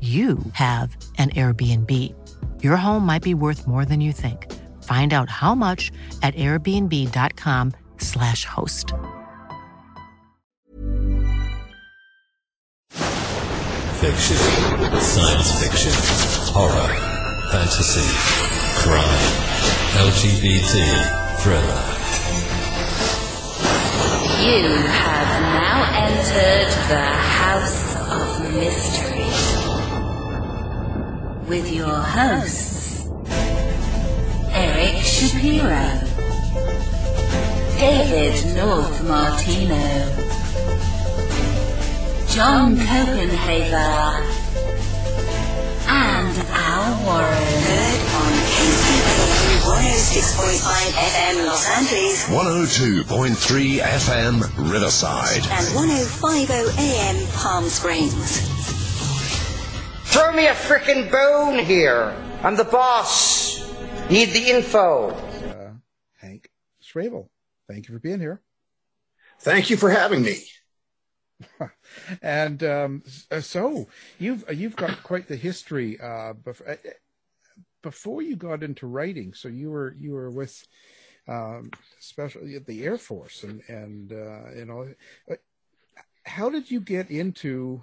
you have an Airbnb. Your home might be worth more than you think. Find out how much at airbnb.com/slash host. Fiction, science fiction, horror, fantasy, crime, LGBT, thriller. You have now entered the House of Mystery with your hosts, Eric Shapiro, David North Martino, John Copenhaver, and Al Warren. Heard on KCP 106.5 FM Los Angeles 102.3 FM Riverside. and 1050 AM Palm Springs. Throw me a frickin' bone here. I'm the boss. Need the info. Hank Schwaeble. Thank you for being here. Thank you for having me. And um, uh, so you've uh, you've got quite the history. Uh, bef- uh, before you got into writing, so you were you were with um, special the Air Force and and uh, you know, uh, how did you get into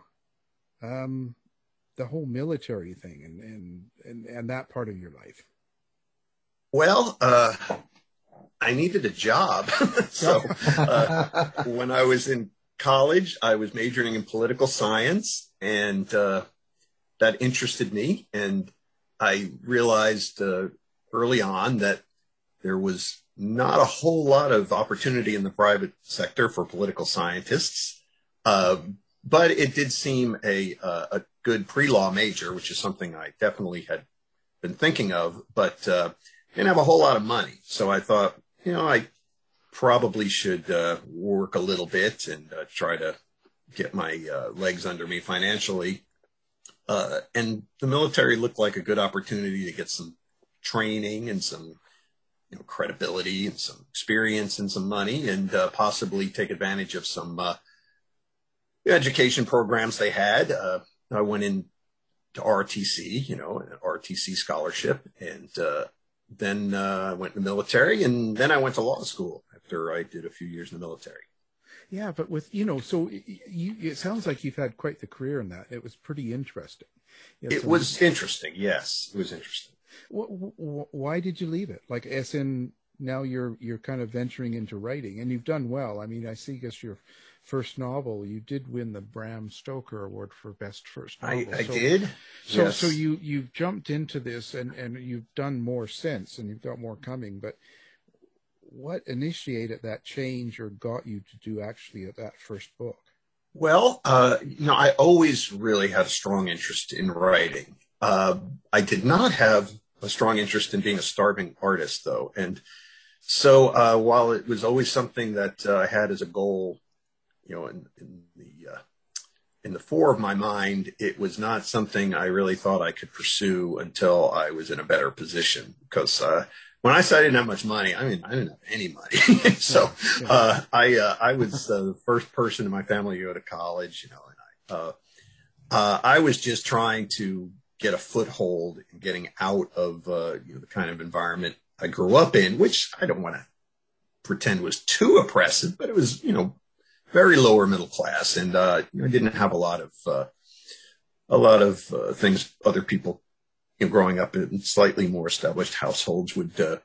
um, the whole military thing and and and, and that part of your life? Well, uh, I needed a job. so uh, when I was in college, I was majoring in political science, and uh, that interested me. And I realized uh, early on that there was not a whole lot of opportunity in the private sector for political scientists. Uh, but it did seem a, uh, a good pre-law major, which is something I definitely had been thinking of, but uh, didn't have a whole lot of money. So I thought, you know, I probably should uh, work a little bit and uh, try to get my uh, legs under me financially. Uh, and the military looked like a good opportunity to get some training and some you know, credibility and some experience and some money and uh, possibly take advantage of some education programs they had. Uh, I went in to ROTC, you know, an ROTC scholarship, and uh, then uh, I went in the military, and then I went to law school after I did a few years in the military. Yeah, but with you know, so you, it sounds like you've had quite the career in that. It was pretty interesting. You It some- was interesting. Yes, it was interesting. Wh- wh- why did you leave it? Like, as in now you're you're kind of venturing into writing, and you've done well. I mean, I see. Guess your first novel, you did win the Bram Stoker Award for best first I, novel. I So- did. So, yes. so you you've jumped into this, and and you've done more since, and you've got more coming. But what initiated that change, or got you to do actually that first book? Well, uh, you know, I always really had a strong interest in writing. Uh, I did not have a strong interest in being a starving artist, though. And so, uh, while it was always something that uh, I had as a goal, you know, in, in the uh, in the fore of my mind, it was not something I really thought I could pursue until I was in a better position. Because uh, when I said I didn't have much money, I mean, I didn't have any money. so uh, I uh, I was uh, the first person in my family to go to college, you know, and I uh, uh, I was just trying to get a foothold in getting out of uh, you know, the kind of environment I grew up in, which I don't want to pretend was too oppressive, but it was, you know, very lower middle class, and uh, you know, didn't have a lot of uh, a lot of uh, things other people, you know, growing up in slightly more established households would uh,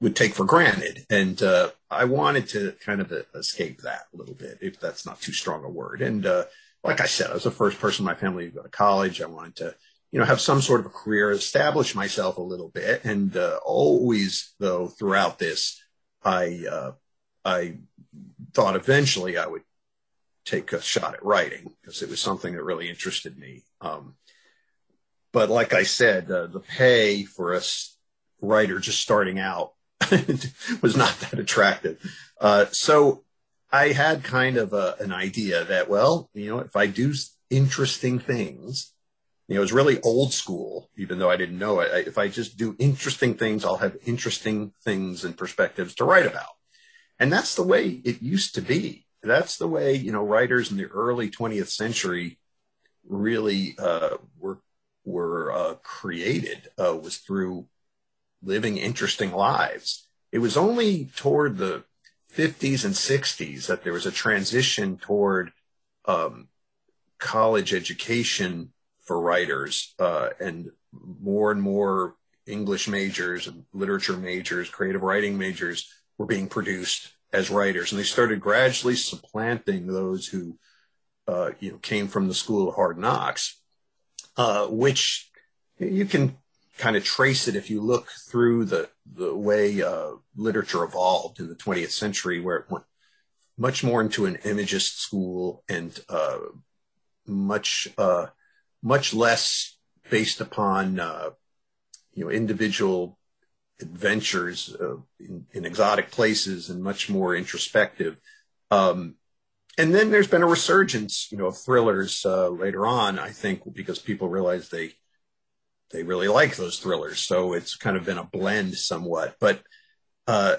would take for granted, and uh, I wanted to kind of escape that a little bit, if that's not too strong a word. And uh, like I said, I was the first person in my family to go to college. I wanted to you know, have some sort of a career, establish myself a little bit. And uh, always, though, throughout this, I uh, I thought eventually I would take a shot at writing because it was something that really interested me. Um, but like I said, uh, the pay for a writer just starting out was not that attractive. Uh, so I had kind of a, an idea that, well, you know, if I do interesting things, you know, it was really old school, even though I didn't know it. I, if I just do interesting things, I'll have interesting things and perspectives to write about. And that's the way it used to be. That's the way, you know, writers in the early 20th century really uh, were, were uh, created, uh, was through living interesting lives. It was only toward the 50s and 60s that there was a transition toward um, college education for writers uh, and more and more English majors and literature majors, creative writing majors were being produced as writers, and they started gradually supplanting those who, uh, you know, came from the school of hard knocks, uh, which you can kind of trace it if you look through the the way uh, literature evolved in the 20th century, where it went much more into an imagist school and uh, much uh, much less based upon uh, you know individual adventures uh, in, in, exotic places and much more introspective. Um, and then there's been a resurgence, you know, of thrillers uh, later on. I think because people realize they they really like those thrillers, so it's kind of been a blend somewhat. But uh,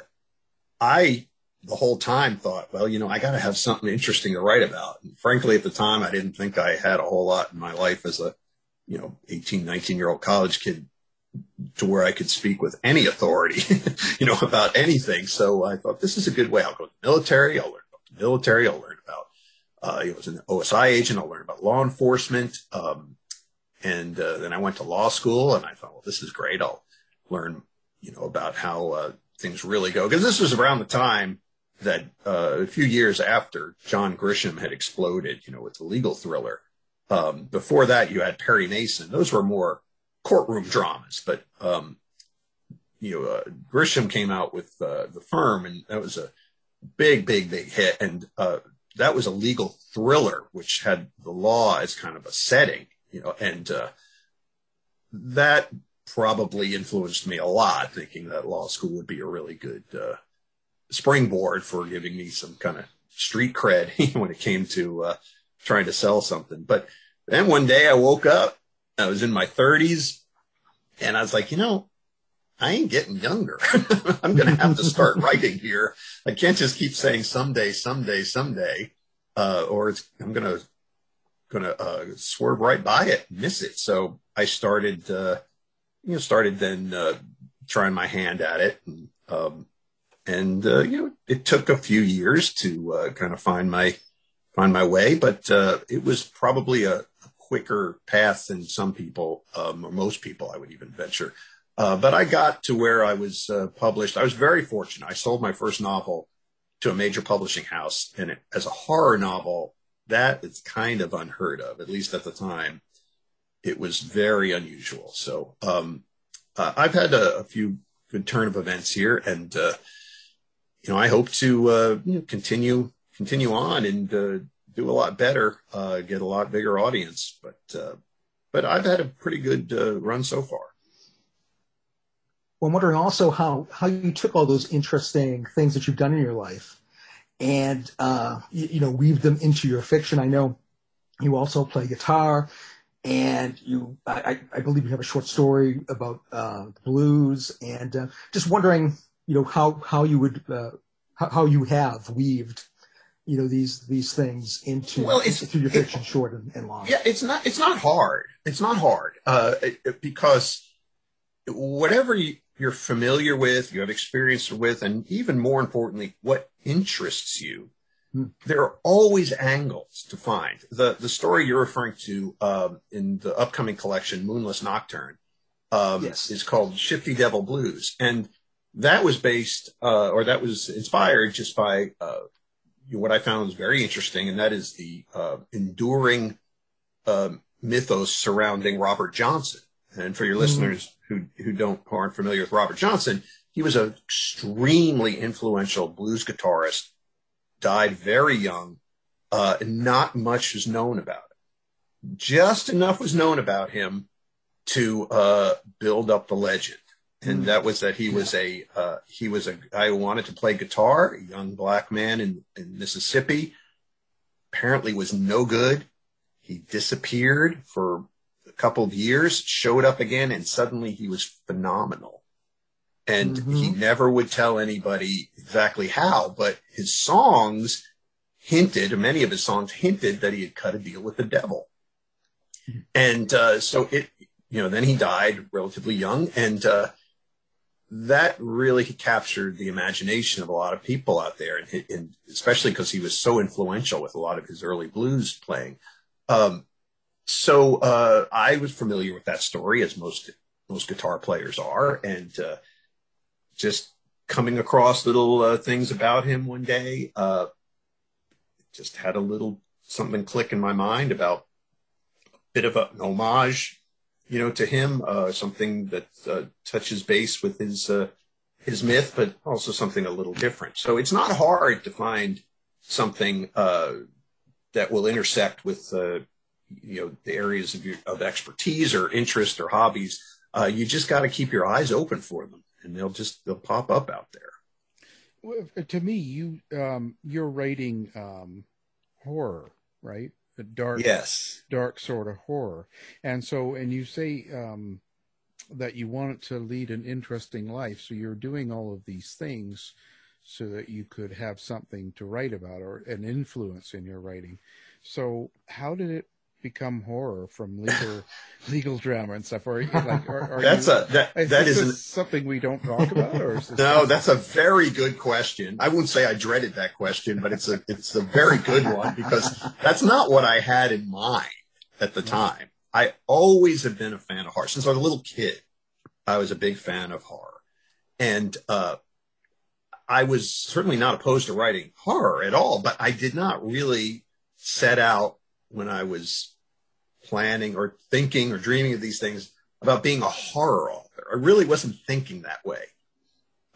I the whole time thought, well, you know, I got to have something interesting to write about. And frankly, at the time, I didn't think I had a whole lot in my life as a, you know, 18, 19 year old college kid to where I could speak with any authority, you know, about anything. So I thought this is a good way. I'll go to the military. I'll learn about the military. I'll learn about, uh, you know, as an OSI agent. I'll learn about law enforcement. Um, and uh, then I went to law school and I thought, well, this is great. I'll learn, you know, about how uh, things really go. Because this was around the time that uh, a few years after John Grisham had exploded, you know, with the legal thriller. Um, before that, you had Perry Mason. Those were more courtroom dramas, but um, you know, uh, Grisham came out with uh, the firm, and that was a big, big, big hit. And uh, that was a legal thriller, which had the law as kind of a setting, you know, and uh, that probably influenced me a lot, thinking that law school would be a really good uh, springboard for giving me some kind of street cred when it came to uh, trying to sell something. But then one day I woke up, I was in my 30s, and I was like, you know, I ain't getting younger. I'm going to have to start writing here. I can't just keep saying someday, someday, someday, uh, or I'm going to going to uh, swerve right by it, miss it. So I started, uh, you know, started then uh, trying my hand at it, and um, and uh, you know it took a few years to uh, kind of find my find my way, but it was probably a, quicker path than some people um, or most people I would even venture. Uh, but I got to where I was uh, published. I was very fortunate. I sold my first novel to a major publishing house, and it, as a horror novel, that is kind of unheard of. At least at the time, it was very unusual. So um, uh, I've had a, a, few good turn of events here, and you know, I hope to uh, continue continue on and uh, do a lot better, uh, get a lot bigger audience. But uh, but I've had a pretty good uh, run so far. Well, I'm wondering also how how you took all those interesting things that you've done in your life and uh, you, you know weave them into your fiction. I know you also play guitar and you I, I, believe you have a short story about uh, blues and uh, just wondering you know how how you would how, how, you have weaved you know these these things into Well, it's- into your it- fiction, short and, and long. Yeah, it's not. It's not hard. It's not hard uh, it- it- because whatever you- you're familiar with, you have experience with, and even more importantly, what interests you, Hmm. there are always angles to find. the The story you're referring to um, in the upcoming collection, Moonless Nocturne, um, Yes. is called Shifty Devil Blues, and that was based, uh, or that was inspired just by uh, what I found was very interesting, and that is the uh, enduring um, mythos surrounding Robert Johnson. And for your listeners who who don't who aren't familiar with Robert Johnson, he was an extremely influential blues guitarist. Died very young. Uh, not much is known about it. Just enough was known about him to uh, build up the legend, and that was that he was a uh, he was a guy who wanted to play guitar, a young black man in, in Mississippi. Apparently, was no good. He disappeared for a couple of years, showed up again, and suddenly he was phenomenal. And he never would tell anybody exactly how, but his songs hinted, many of his songs hinted that he had cut a deal with the devil. And uh, so it, you know, then he died relatively young, and uh, that really captured the imagination of a lot of people out there, and, and especially because he was so influential with a lot of his early blues playing. Um, so uh, I was familiar with that story, as most most guitar players are, and uh, just coming across little uh, things about him one day, uh, just had a little something click in my mind about a bit of a, an homage, you know, to him, uh, something that uh, touches base with his uh, his myth, but also something a little different. So it's not hard to find something uh, that will intersect with uh, you know the areas of your of expertise or interest or hobbies. Uh, you just got to keep your eyes open for them, and they'll just they'll pop up out there. Well, to me, you um, you're writing um, horror, right? A dark, Yes. dark sort of horror. And so, and you say um, that you want it to lead an interesting life, so you're doing all of these things so that you could have something to write about or an influence in your writing. So, how did it become horror from legal legal drama and stuff? Or are you like, are, are That's you, a- that- is that this is an- something we don't talk about, or is No, that's a very good question. I wouldn't say I dreaded that question, but it's a it's a very good one because that's not what I had in mind at the time. I always have been a fan of horror since I was a little kid. I was a big fan of horror, and uh, I was certainly not opposed to writing horror at all. But I did not really set out when I was planning or thinking or dreaming of these things about being a horror author. I really wasn't thinking that way.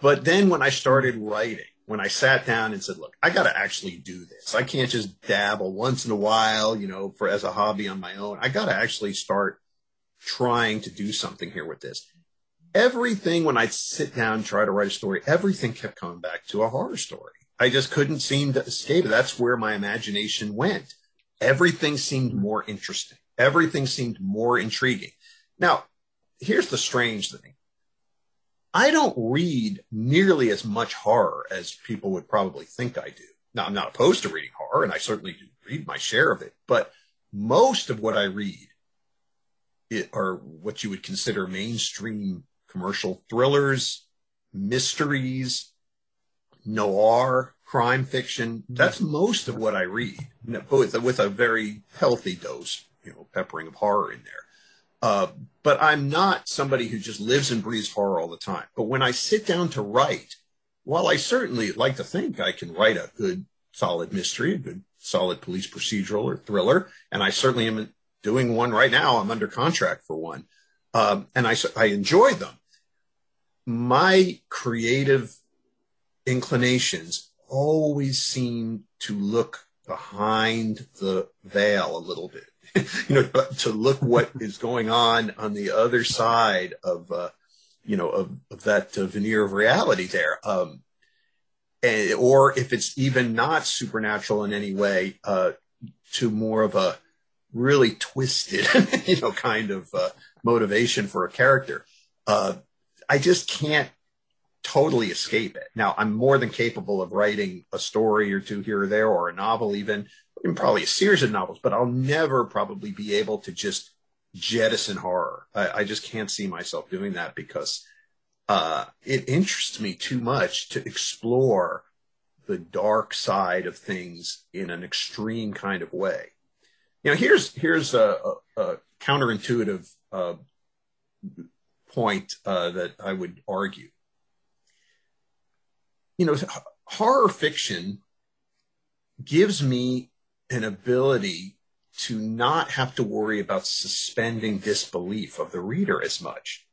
But then when I started writing, when I sat down and said, look, I got to actually do this. I can't just dabble once in a while, you know, for as a hobby on my own. I got to actually start trying to do something here with this. Everything when I sit down and try to write a story, everything kept coming back to a horror story. I just couldn't seem to escape it. That's where my imagination went. Everything seemed more interesting. Everything seemed more intriguing. Now, here's the strange thing. I don't read nearly as much horror as people would probably think I do. Now, I'm not opposed to reading horror, and I certainly do read my share of it, but most of what I read are what you would consider mainstream commercial thrillers, mysteries, noir, crime fiction. That's most of what I read, with, with a very healthy dose, you know, peppering of horror in there. Uh, but I'm not somebody who just lives and breathes horror all the time. But when I sit down to write, while I certainly like to think I can write a good, solid mystery, a good, solid police procedural or thriller, and I certainly am doing one right now. I'm under contract for one, um, and I I enjoy them. My creative inclinations always seem to look behind the veil a little bit you know, to look what is going on on the other side of, uh, you know, of, of that uh, veneer of reality there. Um, and, or if it's even not supernatural in any way, uh, to more of a really twisted, you know, kind of uh, motivation for a character. Uh, I just can't totally escape it. Now, I'm more than capable of writing a story or two here or there, or a novel, even, probably a series of novels, but I'll never probably be able to just jettison horror. I, I just can't see myself doing that because uh, it interests me too much to explore the dark side of things in an extreme kind of way. You know, here's here's a, a, a counterintuitive uh, point uh, that I would argue. You know, horror fiction gives me an ability to not have to worry about suspending disbelief of the reader as much,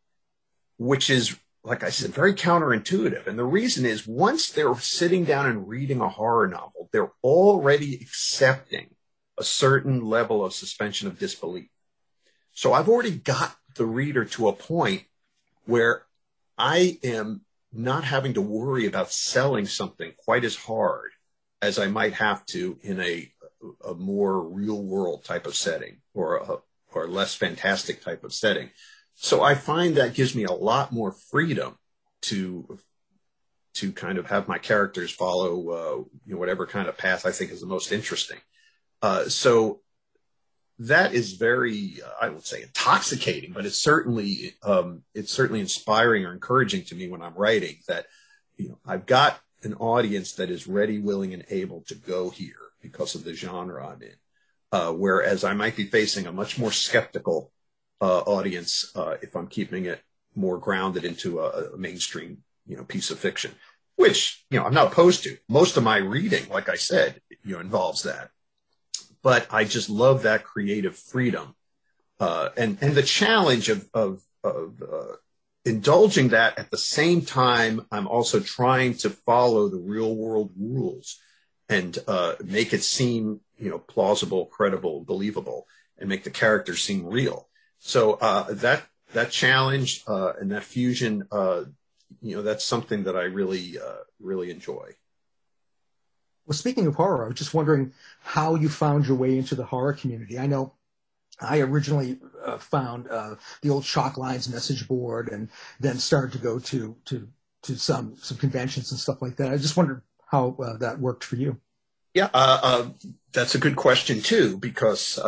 which is like I said, very counterintuitive. And the reason is once they're sitting down and reading a horror novel, they're already accepting a certain level of suspension of disbelief. So I've already got the reader to a point where I am not having to worry about selling something quite as hard as I might have to in a, a more real world type of setting or a, or less fantastic type of setting. So I find that gives me a lot more freedom to to kind of have my characters follow uh, you know whatever kind of path I think is the most interesting. Uh, so that is very uh, I would say intoxicating, but it's certainly um, it's certainly inspiring or encouraging to me when I'm writing that you know I've got an audience that is ready, willing, and able to go here because of the genre I'm in. Uh, whereas I might be facing a much more skeptical uh, audience uh, if I'm keeping it more grounded into a, a, mainstream, you know, piece of fiction, which you know I'm not opposed to. Most of my reading, like I said, you know, involves that. But I just love that creative freedom, uh, and and the challenge of of, of uh, indulging that at the same time. I'm also trying to follow the real world rules and uh, make it seem you know plausible, credible, believable, and make the characters seem real so uh, that that challenge uh, and that fusion, uh, you know, that's something that I really uh, really enjoy. Well, speaking of horror, I was just wondering how you found your way into the horror community. I know I originally uh, found the old Shocklines message board, and then started to go to to to some some conventions and stuff like that. I just wondered how uh, that worked for you. Yeah, uh, uh, that's a good question too, because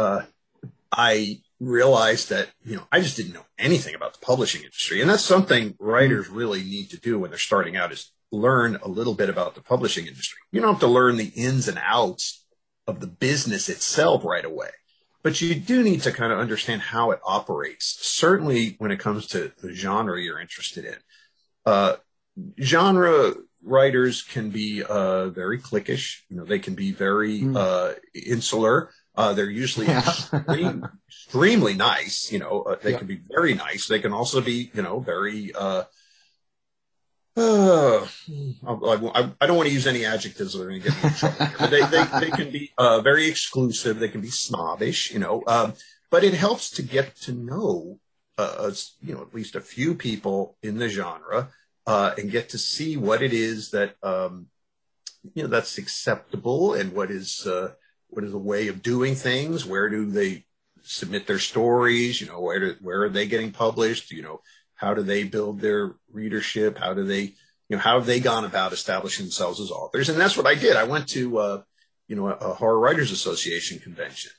I realized that, you know, I just didn't know anything about the publishing industry. And that's something writers really need to do when they're starting out is learn a little bit about the publishing industry. You don't have to learn the ins and outs of the business itself right away, but you do need to kind of understand how it operates. Certainly when it comes to the genre you're interested in. Uh, genre writers can be uh, very cliquish. You know, they can be very mm. uh, insular. Uh, they're usually yeah. extreme, extremely nice. You know, uh, they yeah. can be very nice. They can also be, you know, very. Uh, uh, I, I, don't want to use any adjectives that are going to get me in trouble. but they, they, they can be uh, very exclusive. They can be snobbish, you know. Um, but it helps to get to know, uh, you know, at least a few people in the genre uh, and get to see what it is that, um, you know, that's acceptable and what is uh, what is a way of doing things? Where do they submit their stories? You know, where do, where are they getting published? You know, how do they build their readership? How do they, you know, how have they gone about establishing themselves as authors? And that's what I did. I went to, uh, you know, a, a Horror Writers Association convention.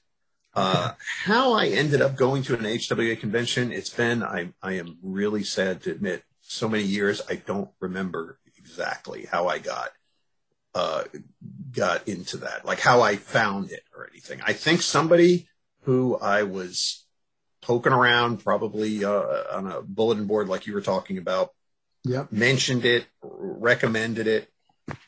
Uh, how I ended up going to an HWA convention, it's been, I, I am really sad to admit, so many years, I don't remember exactly how I got uh, got into that, like how I found it or anything. I think somebody who I was poking around, probably uh, on a bulletin board like you were talking about, yep. mentioned it, recommended it,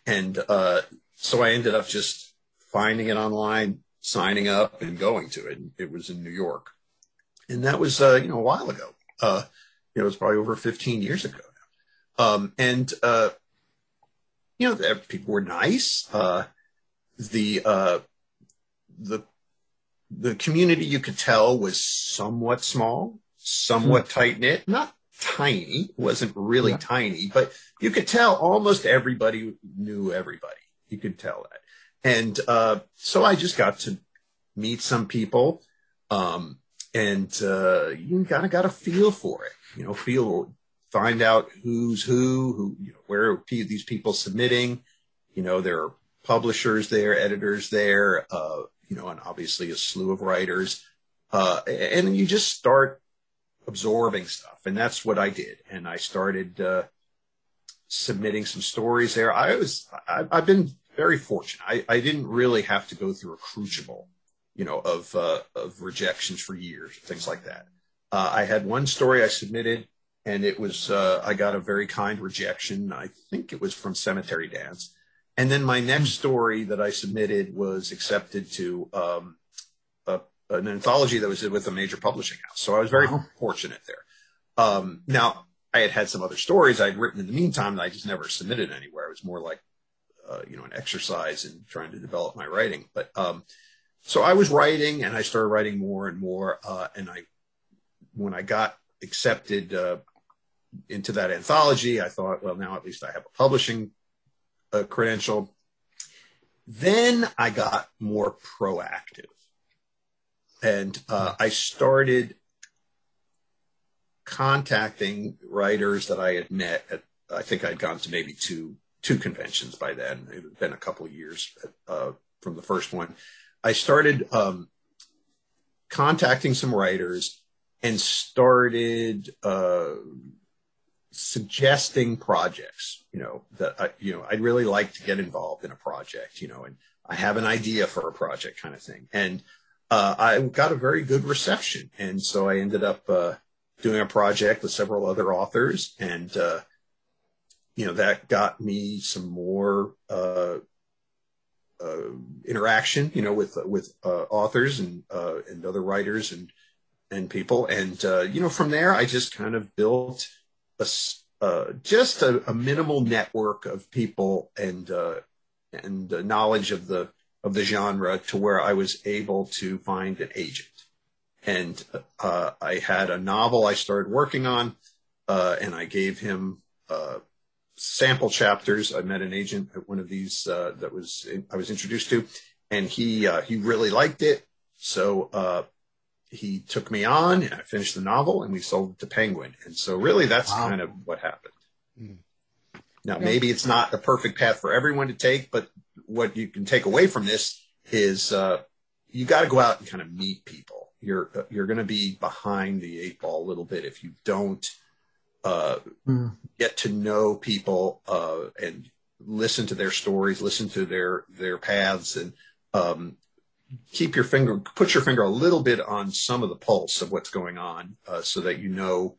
and uh, so I ended up just finding it online, signing up, and going to it. It was in New York, and that was uh, you know a while ago. Uh, it was probably over 15 years ago now. Um, and uh, you know, people were nice. Uh, the uh, the the community you could tell was somewhat small, somewhat mm-hmm. tight knit, not tiny, wasn't really yeah. tiny, but you could tell almost everybody knew everybody. You could tell that. And uh, so I just got to meet some people, um, and uh, you kind of got a feel for it. You know, feel find out who's who, who, you know, where are these people submitting. You know, there are publishers there, editors there, uh, you know, and obviously a slew of writers. Uh, and you just start absorbing stuff. And that's what I did. And I started, uh, submitting some stories there. I was, I, I've been very fortunate. I, I didn't really have to go through a crucible, you know, of, uh, of rejections for years, things like that. Uh, I had one story I submitted and it was, uh, I got a very kind rejection. I think it was from Cemetery Dance. And then my next story that I submitted was accepted to, um, a, an anthology that was with a major publishing house. So I was very Wow. fortunate there. Um, now I had had some other stories I'd written in the meantime that I just never submitted anywhere. It was more like, uh, you know, an exercise in trying to develop my writing. But, um, so I was writing and I started writing more and more. Uh, and I, when I got accepted, uh, into that anthology, I thought, well, now at least I have a publishing uh, credential. Then I got more proactive and uh, I started contacting writers that I had met at, I think I'd gone to maybe two, two conventions by then. It had been a couple of years uh, from the first one. I started um, contacting some writers and started uh, suggesting projects, you know, that I, you know, I'd really like to get involved in a project, you know, and I have an idea for a project kind of thing. And uh, I got a very good reception. And so I ended up uh, doing a project with several other authors. And, uh, you know, that got me some more uh, uh, interaction, you know, with with authors and and other writers and and people. And uh, you know, from there, I just kind of built a uh, just a, a minimal network of people and uh, and knowledge of the of the genre to where I was able to find an agent. And uh, I had a novel I started working on, uh, and I gave him uh, sample chapters. I met an agent at one of these that was I was introduced to, and he he really liked it. So he took me on, and I finished the novel, and we sold it to Penguin. And so really, that's Wow. kind of what happened. Mm. Now, maybe it's not the perfect path for everyone to take, but what you can take away from this is uh, you got to go out and kind of meet people. You're uh, you're going to be behind the eight ball a little bit if you don't uh, Mm. get to know people uh, and listen to their stories, listen to their their paths, and um, keep your finger, put your finger a little bit on some of the pulse of what's going on, uh, so that you know,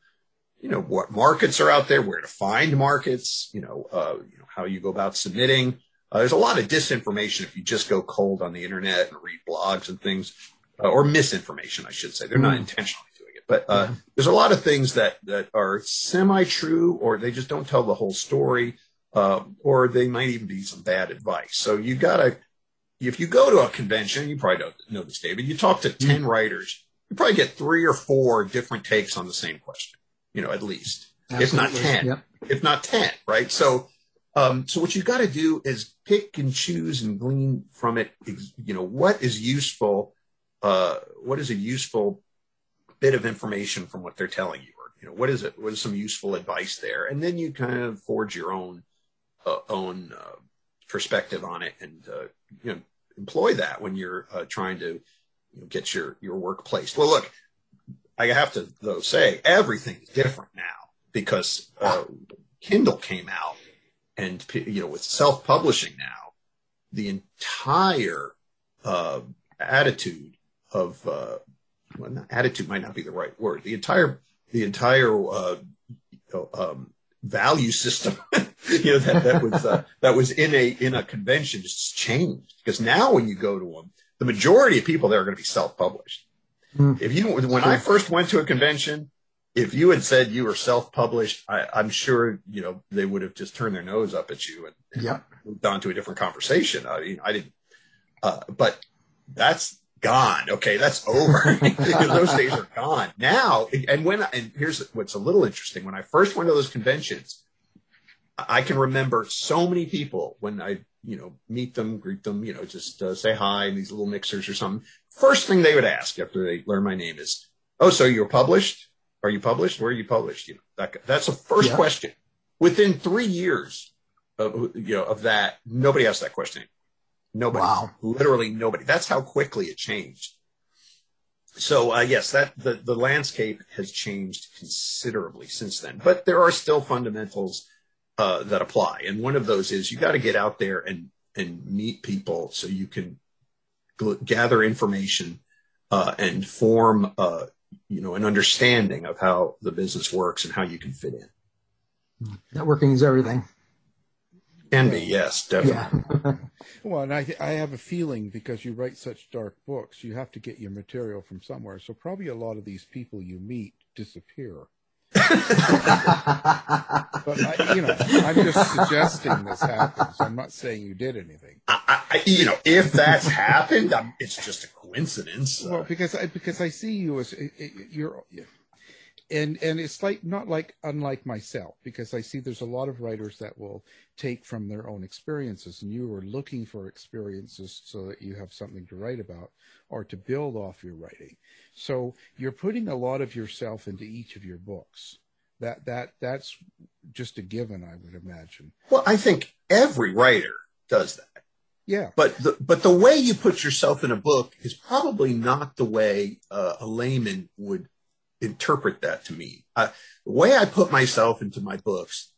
you know what markets are out there, where to find markets, you know, uh, you know how you go about submitting. Uh, there's a lot of disinformation if you just go cold on the internet and read blogs and things, uh, or misinformation, I should say. They're not Mm. intentionally doing it, but uh, there's a lot of things that that are semi-true, or they just don't tell the whole story, uh, or they might even be some bad advice. So you gotta, if you go to a convention, you probably don't know this, David. You talk to ten writers, you probably get three or four different takes on the same question. You know, at least, if not ten Yep. if not 10, right? So, um, so what you got to do is pick and choose and glean from it, you know, what is useful, uh, what is a useful bit of information from what they're telling you, or, you know, what is it, what is some useful advice there? And then you kind of forge your own, uh, own, uh, perspective on it and, uh, you know, employ that when you're, uh, trying to you know, get your, your work placed. Well, look, I have to though say everything is different now because uh, Kindle came out, and you know with self-publishing now, the entire uh, attitude of uh, well, attitude might not be the right word. The entire the entire uh, um, value system, you know that that was uh, that was in a in a convention just changed because now when you go to them, the majority of people there are going to be self-published. Mm. If you when I first went to a convention, if you had said you were self-published, I, I'm sure you know they would have just turned their nose up at you and, and moved on to a different conversation. I mean, I didn't, uh, but that's gone. Okay, that's over. those days are gone now. And when and here's what's a little interesting: when I first went to those conventions, I can remember so many people when I you know meet them, greet them, you know, just uh, say hi in these little mixers or something. First thing they would ask after they learn my name is, "Oh, so you're published?" are you published? Where are you published? You know, that, that's the first Yeah. question. Within three years of you know of that, nobody asked that question. Nobody, Wow. literally nobody. That's how quickly it changed. So uh, yes, that the the landscape has changed considerably since then. But there are still fundamentals uh, that apply, and one of those is you got to get out there and and meet people so you can gl- gather information uh, and form uh, you know an understanding of how the business works and how you can fit in. Networking is everything. Can be yes, definitely. Yeah. Well, and I, I have a feeling because you write such dark books, you have to get your material from somewhere. So probably a lot of these people you meet disappear. but I, you know, I'm just suggesting this happens. I'm not saying you did anything. I, I, you know, if that's happened, um it's just a coincidence. Well, because I because I see you as you're, and and it's like not like unlike myself because I see there's a lot of writers that will take from their own experiences, and you are looking for experiences so that you have something to write about or to build off your writing. So you're putting a lot of yourself into each of your books. That that that's just a given, I would imagine. Well, I think every writer does that. Yeah. But the, but the way you put yourself in a book is probably not the way uh, a layman would interpret that to me. Uh, the way I put myself into my books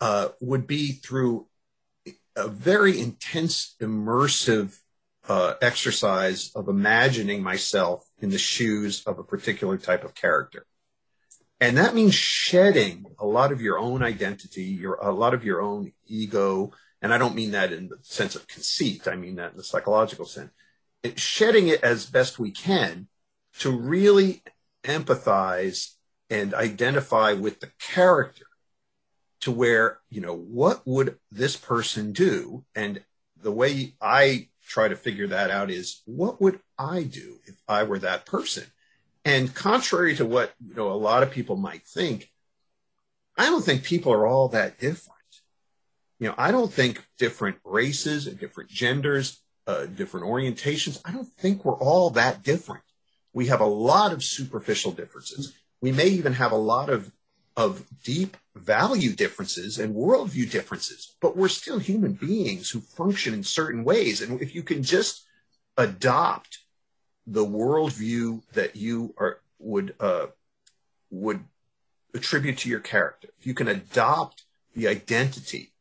uh, would be through a very intense, immersive uh, exercise of imagining myself in the shoes of a particular type of character. And that means shedding a lot of your own identity, your a lot of your own ego, and I don't mean that in the sense of conceit. I mean that in the psychological sense. It, shedding it as best we can to really empathize and identify with the character to where, you know, what would this person do? And the way I try to figure that out is what would I do if I were that person? And contrary to what, you know, a lot of people might think, I don't think people are all that different. You know, I don't think different races and different genders, uh, different orientations, I don't think we're all that different. We have a lot of superficial differences. We may even have a lot of, of deep value differences and worldview differences, but we're still human beings who function in certain ways. And if you can just adopt the worldview that you are would uh, would attribute to your character, if you can adopt the identity,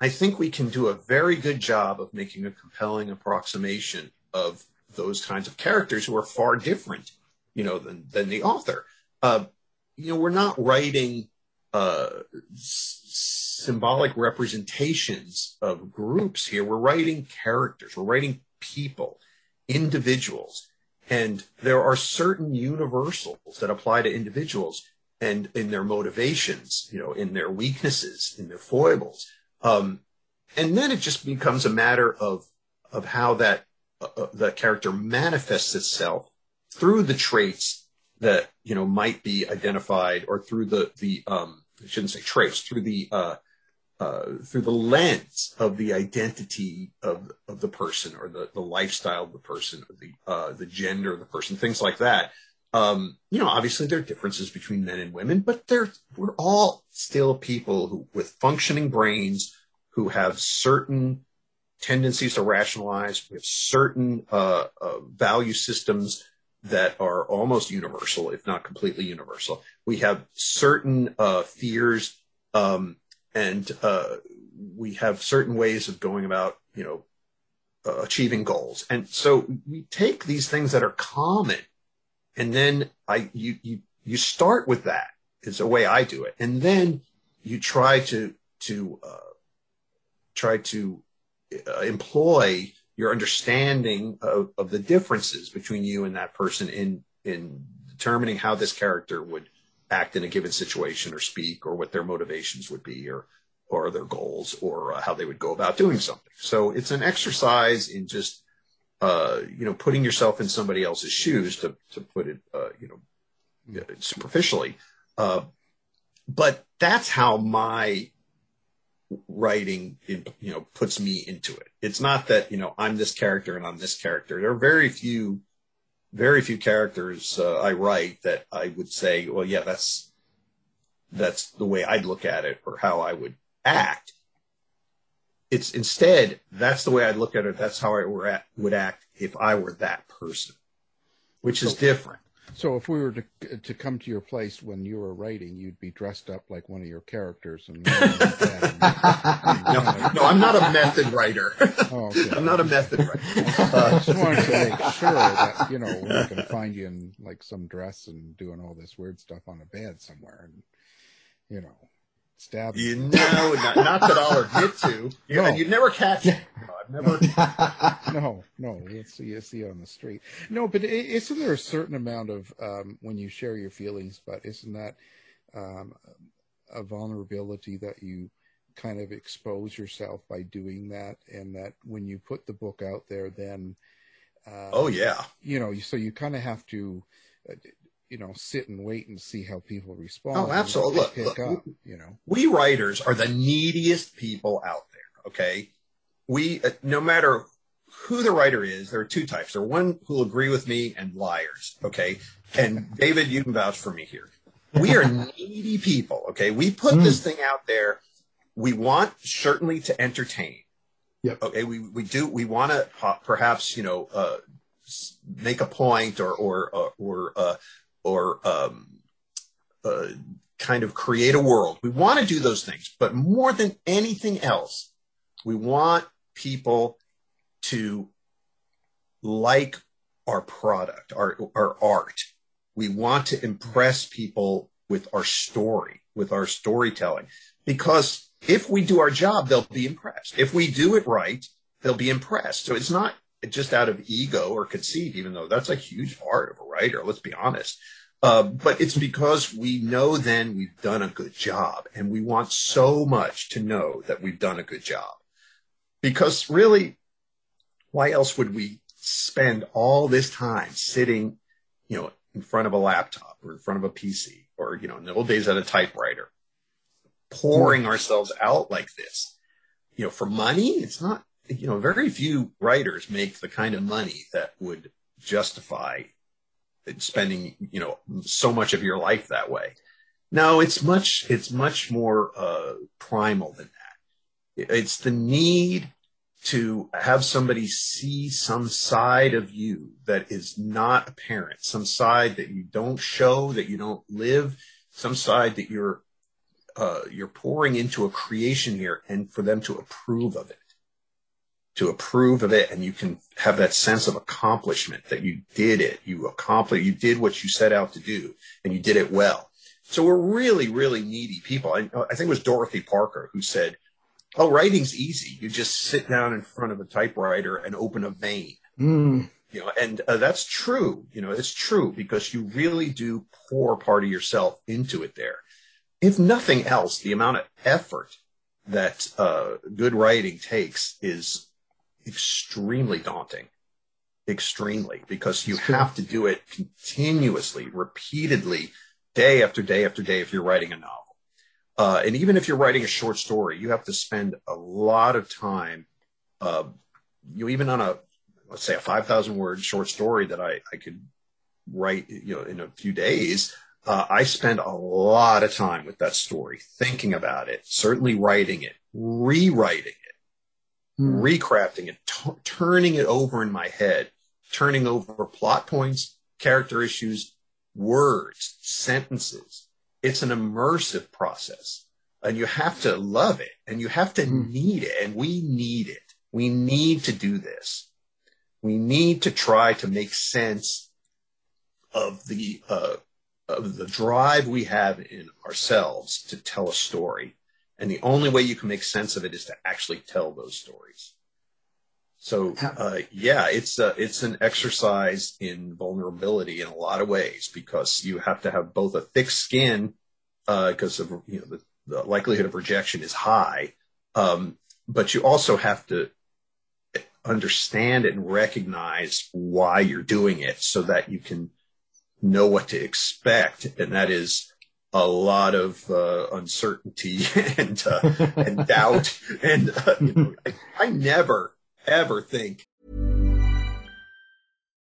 I think we can do a very good job of making a compelling approximation of those kinds of characters who are far different, you know, than than the author. Uh, you know, we're not writing uh, s- symbolic representations of groups here. We're writing characters. We're writing people, individuals, and there are certain universals that apply to individuals and in their motivations, you know, in their weaknesses, in their foibles. Um, and then it just becomes a matter of of how that uh, uh, the character manifests itself through the traits that you know might be identified or through the the um I shouldn't say traits through the uh uh through the lens of the identity of of the person or the the lifestyle of the person or the uh the gender of the person things like that. Um you know obviously there are differences between men and women but they're we're all still people who with functioning brains who have certain tendencies to rationalize we have certain uh, uh value systems that are almost universal, if not completely universal. We have certain uh, fears, um, and uh, we have certain ways of going about, you know, uh, achieving goals. And so we take these things that are common, and then I you you you start with that. Is the way I do it, and then you try to to uh, try to employ your understanding of, of the differences between you and that person in in determining how this character would act in a given situation or speak or what their motivations would be or or their goals or uh, how they would go about doing something. So it's an exercise in just uh, you know putting yourself in somebody else's shoes to to put it uh, you know superficially. Uh, but that's how my writing it, you know puts me into it it's not that you know i'm this character and i'm this character there are very few very few characters uh, I write that I would say, well, yeah, that's that's the way I'd look at it or how I would act. It's instead that's the way I'd look at it. That's how I would act if I were that person, which is different. So if we were to to come to your place when you were writing, you'd be dressed up like one of your characters and. no, no, I'm not a method writer. Oh, okay. I'm not a method writer. I just wanted to make sure that you know going to find you in like some dress and doing all this weird stuff on a bed somewhere, and you know stab you know not, not, that i'll admit to. You, no. you'd never catch me no, I've never. No no see you see it on the street. No but isn't there a certain amount of um, when you share your feelings but isn't that um, a vulnerability that you kind of expose yourself by doing that? And that when you put the book out there then uh, oh yeah. you know so you kind of have to uh, you know sit and wait and see how people respond. Oh, absolutely. Look, look up, you know, we writers are the neediest people out there. Okay, we uh, no matter who the writer is, there are two types. There are one who'll agree with me and liars. Okay, and David, you can vouch for me here. We are needy people. Okay, we put mm. this thing out there. We want certainly to entertain. Yep. Okay, we we do. We want to perhaps you know uh, make a point or or uh, or uh, or um, uh, kind of create a world. We want to do those things, but more than anything else, we want people to like our product, our, our art. We want to impress people with our story, with our storytelling, because if we do our job, they'll be impressed. If we do it right, they'll be impressed. So it's not just out of ego or conceit, even though that's a huge part of a writer. Let's be honest. Uh, but it's because we know then we've done a good job and we want so much to know that we've done a good job. Because really, why else would we spend all this time sitting, you know, in front of a laptop or in front of a PC or, you know, in the old days at a typewriter, pouring ourselves out like this, you know, for money? It's not, you know, very few writers make the kind of money that would justify spending you know so much of your life that way. No it's much it's much more uh, primal than that. It's the need to have somebody see some side of you that is not apparent some side that you don't show that you don't live some side that you're uh, you're pouring into a creation here and for them to approve of it to approve of it and you can have that sense of accomplishment that you did it. You accomplished you did what you set out to do and you did it well. So we're really really needy people. I, I think it was dorothy parker who said oh writing's easy. You just sit down in front of a typewriter and open a vein. Mm. you know and uh, that's true. You know it's true because you really do pour part of yourself into it there. If nothing else the amount of effort that uh, good writing takes is extremely daunting. Extremely, because you have to do it continuously, repeatedly, day after day after day if you're writing a novel. Uh, and even if you're writing a short story, you have to spend a lot of time. Uh, you even on a let's say a 5,000 word short story that I, I could write, you know, in a few days. Uh, I spend a lot of time with that story, thinking about it, certainly writing it, rewriting mm. recrafting it, t- turning it over in my head, turning over plot points, character issues, words, sentences. It's an immersive process and you have to love it and you have to mm. need it. And we need it. We need to do this. We need to try to make sense of the, uh, of the drive we have in ourselves to tell a story and the only way you can make sense of it is to actually tell those stories. So uh, yeah, it's a, it's an exercise in vulnerability in a lot of ways because you have to have both a thick skin because uh, of you know the, the, likelihood of rejection is high, um, but you also have to understand and recognize why you're doing it so that you can know what to expect, and that is a lot of uh, uncertainty and uh, and doubt, and uh, you know, I, I never ever think.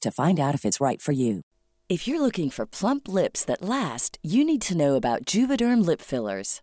to find out if it's right for you. If you're looking for plump lips that last, you need to know about Juvederm lip fillers.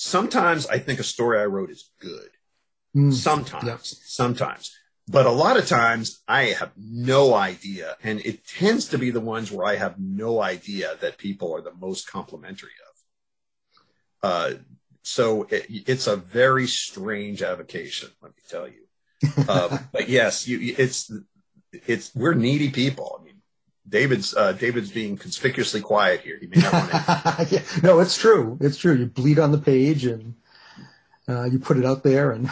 Sometimes I think a story I wrote is good. Mm, sometimes, yeah. sometimes. But a lot of times I have no idea. And it tends to be the ones where I have no idea that people are the most complimentary of. Uh, so it, it's a very strange avocation, let me tell you. Uh, but yes, you, it's, it's, we're needy people. David's, uh, David's being conspicuously quiet here. He may not want to. yeah, no, it's true. It's true. You bleed on the page and uh, you put it out there, and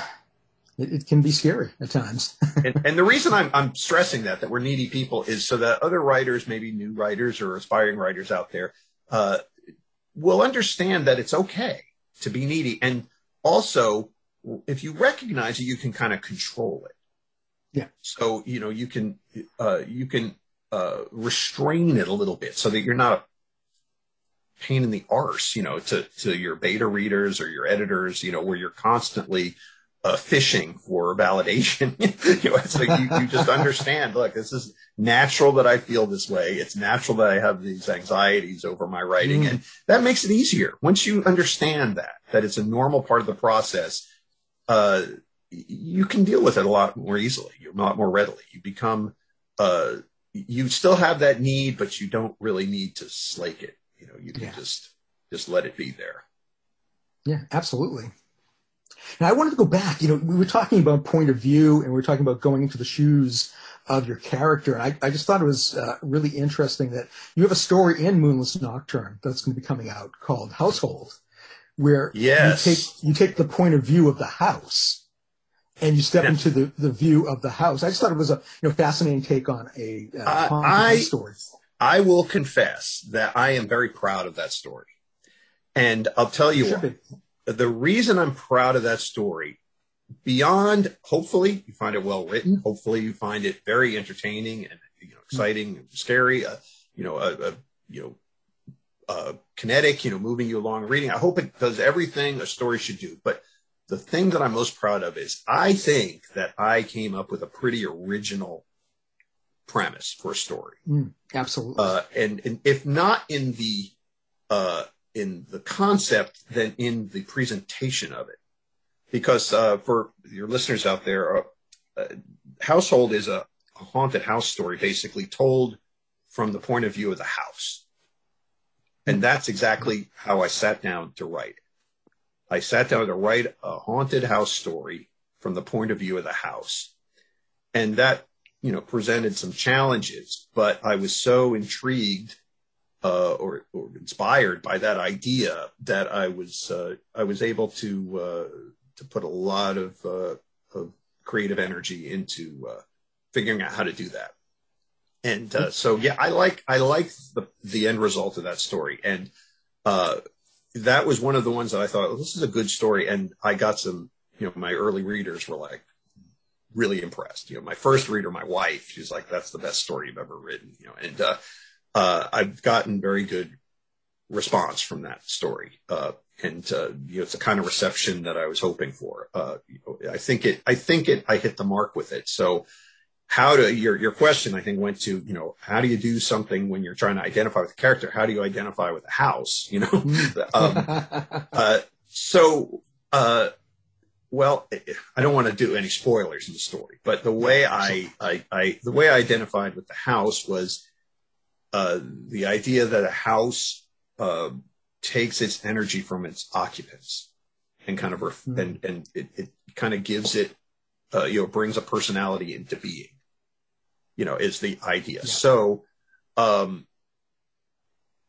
it, it can be scary at times. and, and the reason I'm, I'm stressing that that we're needy people is so that other writers, maybe new writers or aspiring writers out there, uh, will understand that it's okay to be needy, and also if you recognize it, you can kind of control it. Yeah. So you know you can uh, you can uh, restrain it a little bit so that you're not a pain in the arse, you know, to, to your beta readers or your editors, you know, where you're constantly uh, fishing for validation. you know, it's like you, you just understand, look, this is natural that I feel this way. It's natural that I have these anxieties over my writing. Mm. And that makes it easier. Once you understand that, that it's a normal part of the process, uh, you can deal with it a lot more easily. A lot more readily. You become, uh, you still have that need, but you don't really need to slake it. You know, you can Yeah. just just let it be there. yeah, absolutely. Now I wanted to go back. You know, we were talking about point of view, and we were talking about going into the shoes of your character. And I, I just thought it was uh, really interesting that you have a story in Moonless Nocturne that's going to be coming out called Household, where Yes. you take you take the point of view of the house, and you step into the, the view of the house. I just thought it was a you know fascinating take on a uh, I- I- story. I will confess that I am very proud of that story. And I'll tell you why. The reason I'm proud of that story, beyond hopefully you find it well written, hopefully you find it very entertaining and you know, exciting, and scary, uh, you know, uh, uh, you know, uh, kinetic, you know, moving you along reading. I hope it does everything a story should do. But the thing that I'm most proud of is I think that I came up with a pretty original premise for a story. Mm, absolutely. Uh, and, and if not in the uh, in the concept, then in the presentation of it. Because uh, for your listeners out there, uh, uh, Household is a, a haunted house story, basically told from the point of view of the house. And that's exactly how I sat down to write it. I sat down to write a haunted house story from the point of view of the house. And that, you know, presented some challenges, but I was so intrigued uh, or, or inspired by that idea that I was uh, I was able to uh, to put a lot of, uh, of creative energy into uh, figuring out how to do that. And uh, so yeah, I like I like the the end result of that story, and uh, that was one of the ones that I thought well, this is a good story, and I got some you know my early readers were like really impressed. You know, my first reader, my wife, she's like, "That's the best story you've ever written." You know, and uh, uh, I've gotten very good response from that story, uh, and uh, you know, it's the kind of reception that I was hoping for. Uh, you know, I think it, I think it, I hit the mark with it. So, how to your your question, I think, went to you know, how do you do something when you're trying to identify with a character? How do you identify with a house? You know, um, uh, so. Uh, well, I don't want to do any spoilers in the story, but the way I, I, I the way I identified with the house was uh, the idea that a house uh, takes its energy from its occupants and kind of ref- and and it, it kind of gives it uh, you know brings a personality into being. You know, is the idea. So, um,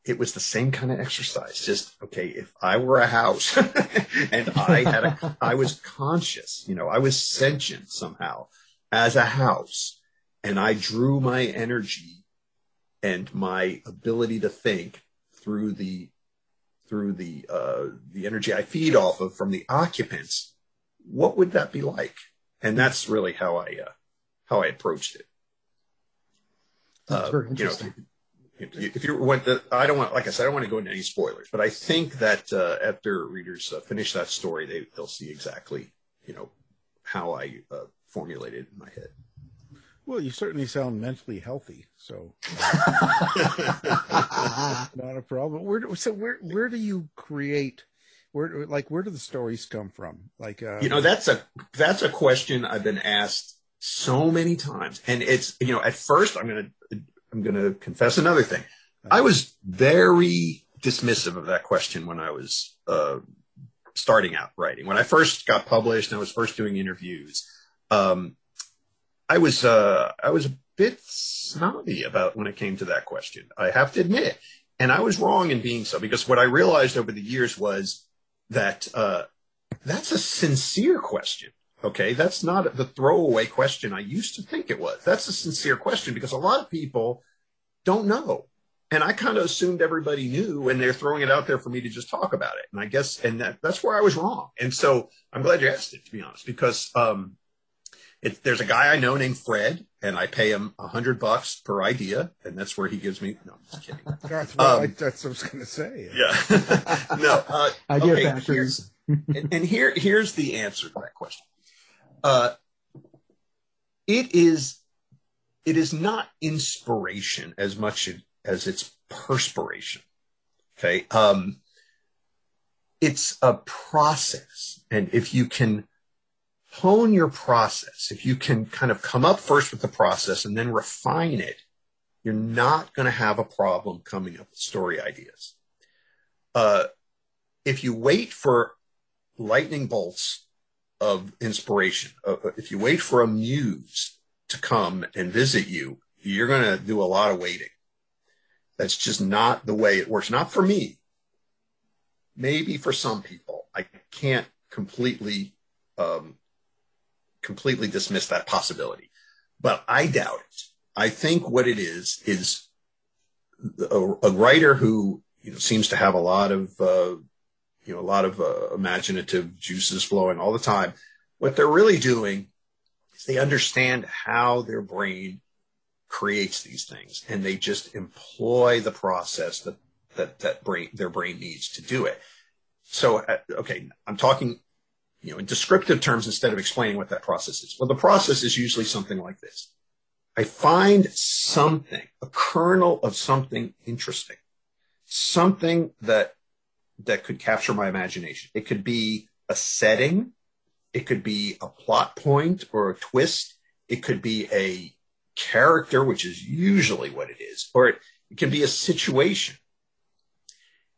it was the same kind of exercise. Just okay, if I were a house and I had a, I was conscious, you know, I was sentient somehow as a house, and I drew my energy and my ability to think through the through the uh, the energy I feed off of from the occupants. What would that be like? And that's really how I uh, how I approached it. That's Uh, very you know, interesting. if you, if you went the, I don't want, like I said, I don't want to go into any spoilers, but I think that uh, after readers uh, finish that story, they they'll see exactly, you know, how I uh, formulated in my head. Well, you certainly sound mentally healthy, so not a problem. Where do, so where where do you create? Where like where do the stories come from? Like uh, You know, that's a that's a question I've been asked so many times, and it's you know, at first I'm gonna I'm gonna confess another thing. I was very dismissive of that question when I was uh, starting out writing. When I first got published and I was first doing interviews, um, I was uh, I was a bit snobby about when it came to that question. I have to admit, and I was wrong in being so because what I realized over the years was that uh, that's a sincere question. Okay, that's not the throwaway question I used to think it was. That's a sincere question because a lot of people don't know. And I kind of assumed everybody knew and they're throwing it out there for me to just talk about it. And I guess, and that, that's where I was wrong. And so I'm glad you asked it, to be honest, because, um, it, there's a guy I know named Fred and I pay him a hundred bucks per idea. And that's where he gives me, no, I'm just kidding. That's what, I, Um, that's what I was going to say. Yeah. no. Uh, Idea okay, factories. and, and here, here's the answer to that question. Uh, it is, it is not inspiration as much as it's perspiration. Okay. Um, it's a process. And if you can hone your process, if you can kind of come up first with the process and then refine it, you're not going to have a problem coming up with story ideas. Uh, if you wait for lightning bolts of inspiration. Uh, if you wait for a muse to come and visit you, you're going to do a lot of waiting. That's just not the way it works. Not for me. Maybe for some people. I can't completely, um, completely dismiss that possibility, but I doubt it. I think what it is is a, a writer who you know seems to have a lot of uh, you know a lot of uh, imaginative juices flowing all the time. What they're really doing is they understand how their brain creates these things, and they just employ the process that that that brain their brain needs to do it. So, uh, okay, I'm talking you know in descriptive terms instead of explaining what that process is. Well, the process is usually something like this. I find something, a kernel of something interesting, something that that could capture my imagination. It could be a setting, it could be a plot point or a twist, it could be a character, which is usually what it is, or it, it can be a situation.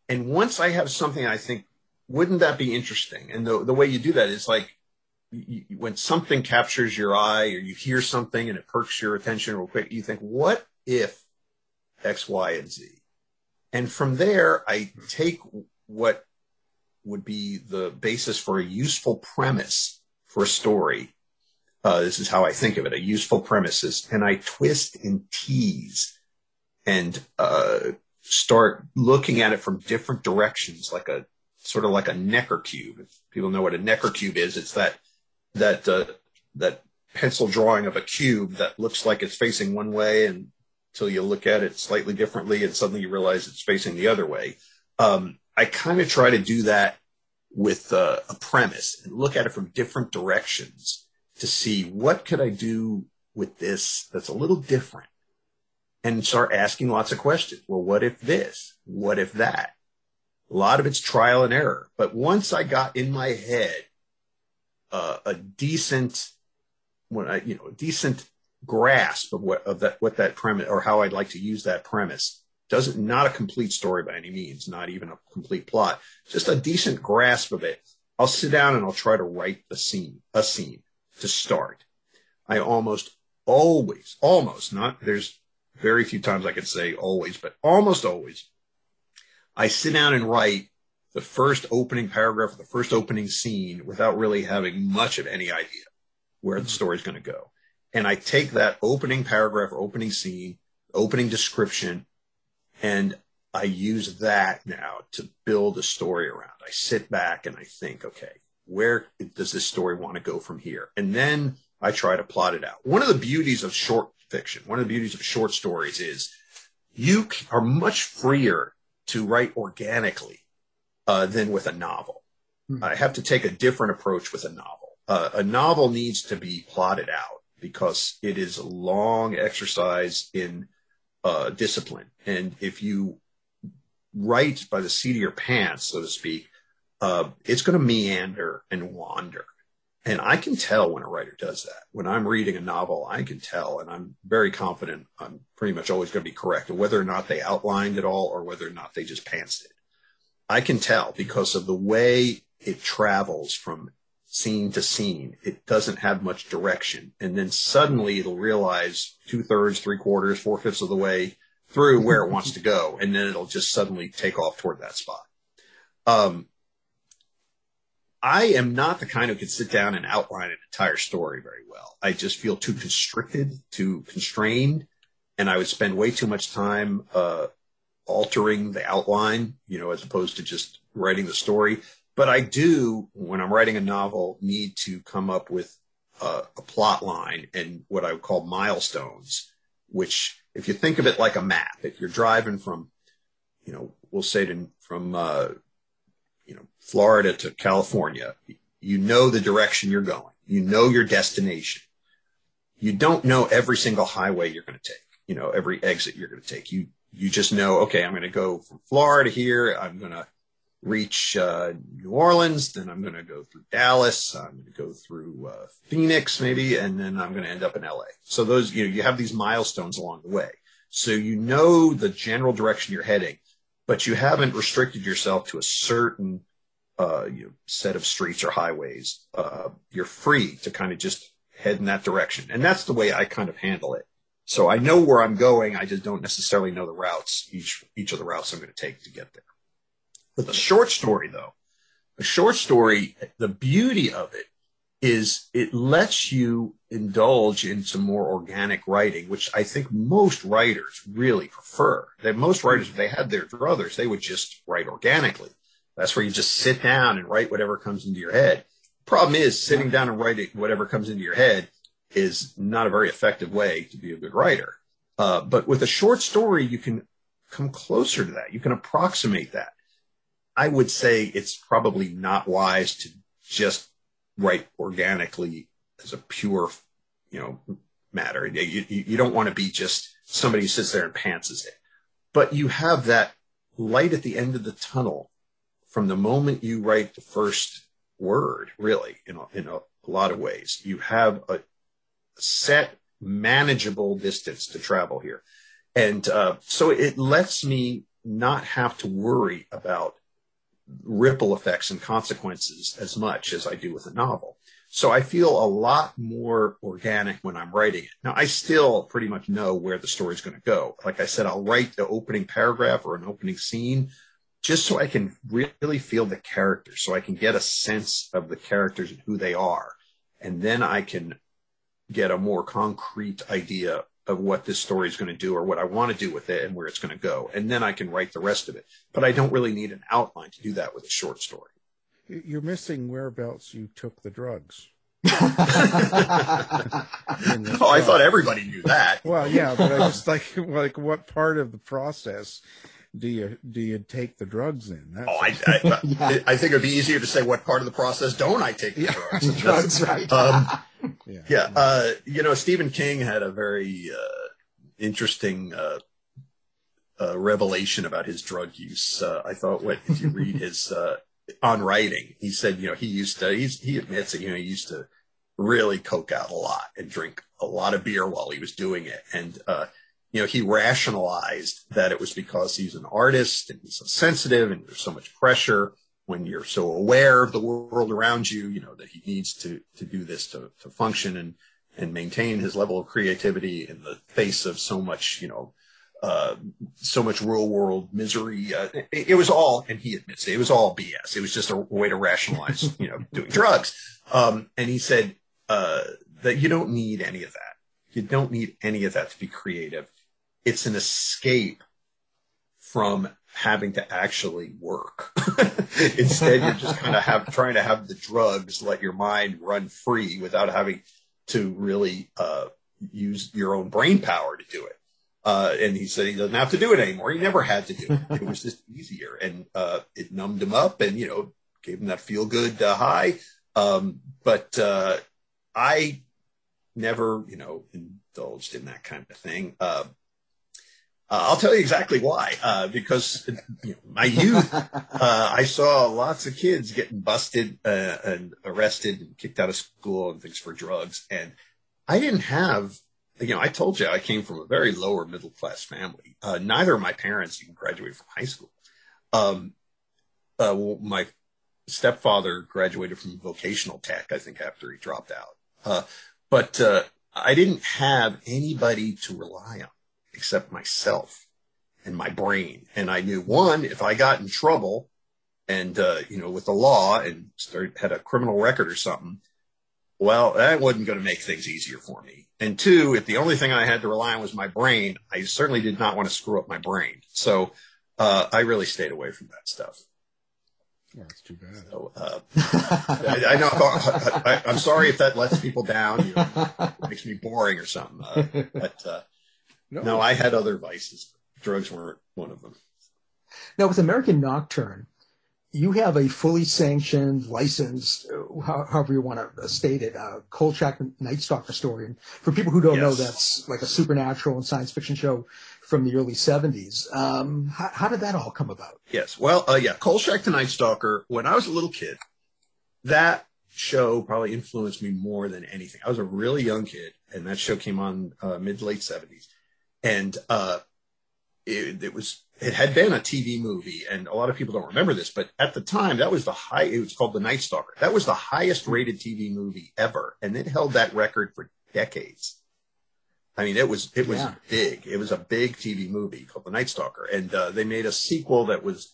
And once I have something I think, wouldn't that be interesting? And the, the way you do that is like you, when something captures your eye or you hear something and it perks your attention real quick, you think, what if X, Y, and Z? And from there, I take what would be the basis for a useful premise for a story. Uh, this is how I think of it, a useful premise is, and I twist and tease and, uh, start looking at it from different directions, like a sort of like a Necker cube. If people know what a Necker cube is, it's that that uh, that pencil drawing of a cube that looks like it's facing one way and until you look at it slightly differently and suddenly you realize it's facing the other way. Um, I kind of try to do that with uh, a premise and look at it from different directions to see what could I do with this that's a little different and start asking lots of questions. Well, what if this? What if that? A lot of it's trial and error. But once I got in my head uh, a decent, when I, you know, a decent grasp of what of that what that premise or how I'd like to use that premise. Doesn't not a complete story by any means, not even a complete plot, just a decent grasp of it. I'll sit down and I'll try to write the scene, a scene to start. I almost always, almost not, there's very few times I could say always, but almost always, I sit down and write the first opening paragraph, the first opening scene without really having much of any idea where the story is going to go. And I take that opening paragraph, opening scene, opening description, and I use that now to build a story around. I sit back and I think, okay, where does this story want to go from here? And then I try to plot it out. One of the beauties of short fiction, one of the beauties of short stories is you are much freer to write organically uh, than with a novel. Mm-hmm. I have to take a different approach with a novel. Uh, a novel needs to be plotted out because it is a long exercise in uh, discipline. And if you write by the seat of your pants, so to speak, uh, it's going to meander and wander. And I can tell when a writer does that. When I'm reading a novel, I can tell, and I'm very confident I'm pretty much always going to be correct, whether or not they outlined it all or whether or not they just pantsed it. I can tell because of the way it travels from scene to scene. It doesn't have much direction. And then suddenly it'll realize two thirds, three quarters, four fifths of the way through where it wants to go. And then it'll just suddenly take off toward that spot. Um, I am not the kind who can sit down and outline an entire story very well. I just feel too constricted, too constrained, and I would spend way too much time uh, altering the outline, you know, as opposed to just writing the story. But I do, when I'm writing a novel, need to come up with a, a plot line and what I would call milestones, which if you think of it like a map, if you're driving from, you know, we'll say to, from, uh, you know, Florida to California, you know the direction you're going. You know your destination. You don't know every single highway you're going to take, you know, every exit you're going to take. You you just know, okay, I'm going to go from Florida here. I'm going to reach uh, New Orleans. Then I'm going to go through Dallas. I'm going to go through uh, Phoenix, maybe, and then I'm going to end up in LA. So those, you know, you have these milestones along the way. So you know the general direction you're heading, but you haven't restricted yourself to a certain uh, you know, set of streets or highways, uh, you're free to kind of just head in that direction. And that's the way I kind of handle it. So I know where I'm going. I just don't necessarily know the routes, each, each of the routes I'm going to take to get there. A short story though, a short story, the beauty of it is it lets you indulge in some more organic writing, which I think most writers really prefer. That most writers, if they had their druthers, they would just write organically. That's where you just sit down and write whatever comes into your head. Problem is, sitting down and writing whatever comes into your head is not a very effective way to be a good writer. Uh, but with a short story, you can come closer to that. You can approximate that. I would say it's probably not wise to just write organically as a pure, you know, matter. You, you, don't want to be just somebody who sits there and pantses it, but you have that light at the end of the tunnel from the moment you write the first word, really, in a, in a lot of ways. You have a set manageable distance to travel here. And uh, so it lets me not have to worry about ripple effects and consequences as much as I do with a novel. So I feel a lot more organic when I'm writing it. Now I still pretty much know where the story's going to go. Like I said, I'll write the opening paragraph or an opening scene just so I can really feel the character, so I can get a sense of the characters and who they are. And then I can get a more concrete idea of what this story is going to do or what I want to do with it and where it's going to go. And then I can write the rest of it. But I don't really need an outline to do that with a short story. You're missing whereabouts you took the drugs. oh, I thought everybody knew that. Well, yeah, but I just like like what part of the process do you do you take the drugs in? That's oh, I I, yeah. I, think it'd be easier to say what part of the process don't I take the yeah. drugs? drugs, right? Um, yeah, yeah. Uh, you know, Stephen King had a very uh, interesting uh, uh revelation about his drug use. Uh, I thought, what if you read his uh, on writing, he said, you know, he used to. he admits that you know he used to really coke out a lot and drink a lot of beer while he was doing it, and you know, he rationalized that it was because he's an artist and he's so sensitive and there's so much pressure when you're so aware of the world around you, you know, that he needs to, to do this to, to function and, and maintain his level of creativity in the face of so much, you know, uh, so much real world misery. Uh, it, it, was all, and he admits it, it was all BS. It was just a way to rationalize, you know, doing drugs. Um, and he said, uh, that you don't need any of that. You don't need any of that to be creative it's an escape from having to actually work. Instead, you're just kind of have trying to have the drugs let your mind run free without having to really uh, use your own brain power to do it. Uh, and he said he doesn't have to do it anymore. He never had to do it. It was just easier, and uh, it numbed him up, and you know, gave him that feel good uh, high. Um, but uh, I never, you know, indulged in that kind of thing. Uh, I'll tell you exactly why. Uh, because you know, my youth, uh, I saw lots of kids getting busted uh, and arrested and kicked out of school and things for drugs. And I didn't have, you know, I told you I came from a very lower middle class family. Uh, neither of my parents even graduated from high school. Um, uh, well, my stepfather graduated from vocational tech, I think, after he dropped out. but I didn't have anybody to rely on except myself and my brain. And I knew one, if I got in trouble and, uh, you know, with the law and started, had a criminal record or something, well, that wasn't going to make things easier for me. And two, if the only thing I had to rely on was my brain, I certainly did not want to screw up my brain. So, uh, I really stayed away from that stuff. Well, that's too bad. So, uh, I, I, know. I, am sorry if that lets people down. You know, makes me boring or something. Uh, but uh, no. no, I had other vices. Drugs weren't one of them. Now, with American Nocturne, you have a fully sanctioned, licensed, however you want to state it, uh, Kolchak Night Stalker story. And for people who don't yes. know, that's like a supernatural and science fiction show from the early 70s. Um, how, how, did that all come about? Yes. Well, uh, yeah, Kolchak the Night Stalker, when I was a little kid, that show probably influenced me more than anything. I was a really young kid, and that show came on uh, mid to late 70s and uh, it, it was it had been a TV movie, and a lot of people don't remember this, but at the time that was the high. It was called The Night Stalker. That was the highest rated TV movie ever, and it held that record for decades. I mean, it was it was Yeah. big. It was a big TV movie called The Night Stalker, and uh, they made a sequel that was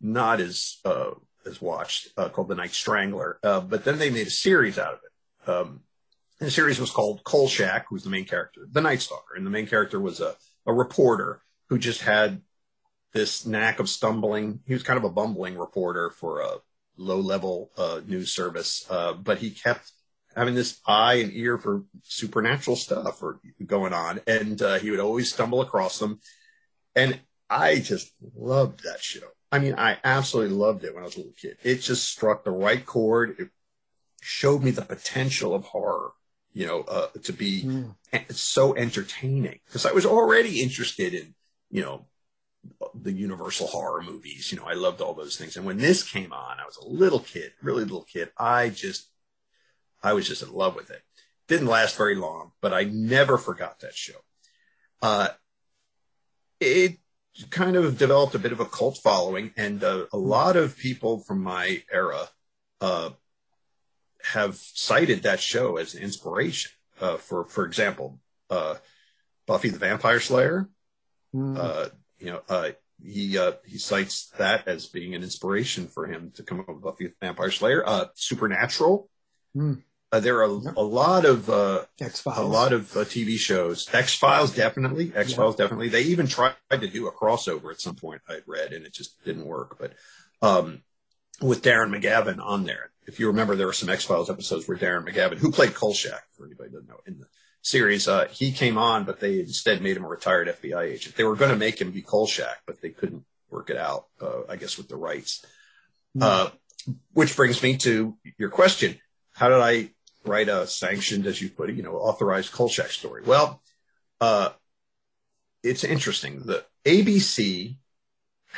not as uh, as watched uh, called The Night Strangler. Uh, but then they made a series out of it. Um, the series was called Kolchak, who's the main character, the Night Stalker, and the main character was a a reporter who just had this knack of stumbling. He was kind of a bumbling reporter for a low level uh, news service, uh, but he kept having this eye and ear for supernatural stuff or going on, and uh, he would always stumble across them. And I just loved that show. I mean, I absolutely loved it when I was a little kid. It just struck the right chord. It showed me the potential of horror, you know, uh, to be en- so entertaining because I was already interested in, you know, the universal horror movies. You know, I loved all those things. And when this came on, I was a little kid, really little kid. I just, I was just in love with it. Didn't last very long, but I never forgot that show. Uh, it kind of developed a bit of a cult following, and uh, a lot of people from my era uh, have cited that show as an inspiration. Uh, for for example, uh, Buffy the Vampire Slayer. Uh, you know, uh, he uh, he cites that as being an inspiration for him to come up with Buffy the Vampire Slayer. Uh, Supernatural. Mm. There are a, a lot of uh, X-Files. a lot of uh, TV shows. X Files definitely. X Files definitely. They even tried to do a crossover at some point. I'd read, and it just didn't work. But um, with Darren McGavin on there, if you remember, there were some X Files episodes where Darren McGavin, who played Kolchak, for anybody who doesn't know, in the series, uh, he came on, but they instead made him a retired FBI agent. They were going to make him be Kolchak, but they couldn't work it out. Uh, I guess with the rights. Uh, which brings me to your question: How did I write a sanctioned, as you put it, you know, authorized Kolchak story? Well, uh, it's interesting. The ABC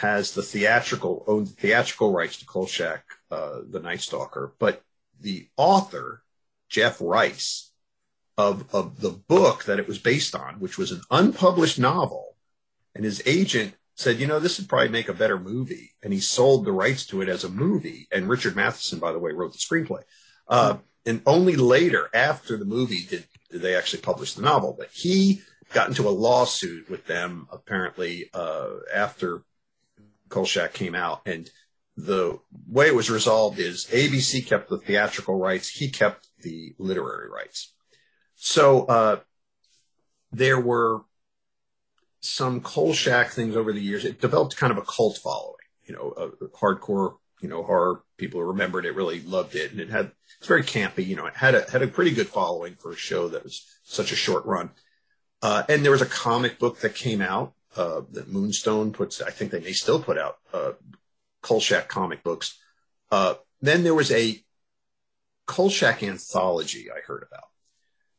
has the theatrical owned the theatrical rights to Kolchak, uh, the Night Stalker, but the author Jeff Rice of of the book that it was based on, which was an unpublished novel, and his agent said, you know, this would probably make a better movie, and he sold the rights to it as a movie. And Richard Matheson, by the way, wrote the screenplay. Uh, and only later, after the movie, did, did they actually publish the novel. But he got into a lawsuit with them apparently uh, after Kolchak came out, and the way it was resolved is ABC kept the theatrical rights, he kept the literary rights. So uh, there were some Kolchak things over the years. It developed kind of a cult following, you know, a hardcore, you know, horror people who remembered it really loved it, and it had it's very campy, you know, it had a had a pretty good following for a show that was such a short run. Uh, and there was a comic book that came out uh, that Moonstone puts. I think they may still put out uh, Kolchak comic books. Uh, then there was a Kolchak anthology I heard about.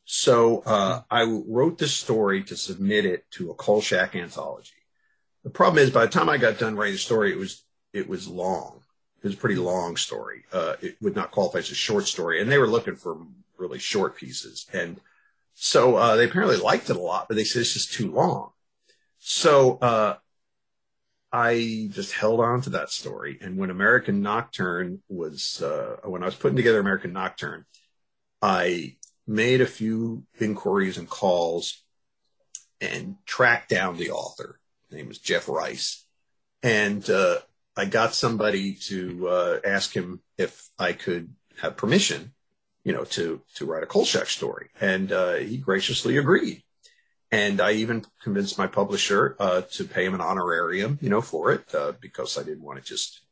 So uh, I wrote this story to submit it to a Kolchak anthology. The problem is, by the time I got done writing the story, it was it was long. It was a pretty long story. Uh, it would not qualify as a short story, and they were looking for really short pieces. And so uh, they apparently liked it a lot, but they said it's just too long. So uh, I just held on to that story. And when American Nocturne was, uh, when I was putting together American Nocturne, I made a few inquiries and calls and tracked down the author. His name was Jeff Rice. And uh, I got somebody to uh, ask him if I could have permission, you know, to to write a Kolchak story, and uh, he graciously agreed. And I even convinced my publisher uh, to pay him an honorarium, you know, for it uh, because I didn't want to just,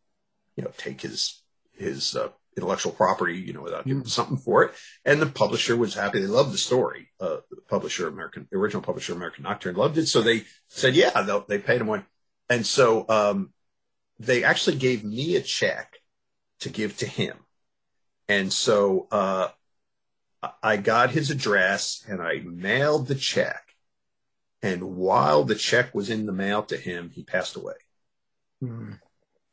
you know, take his his uh, intellectual property, you know, without giving him something for it. And the publisher was happy; they loved the story. Uh, the publisher, American, the original publisher, American Nocturne, loved it, so they said, yeah, they'll- they paid him one. And so um, they actually gave me a check to give to him. And so uh, I got his address and I mailed the check. And while the check was in the mail to him, he passed away.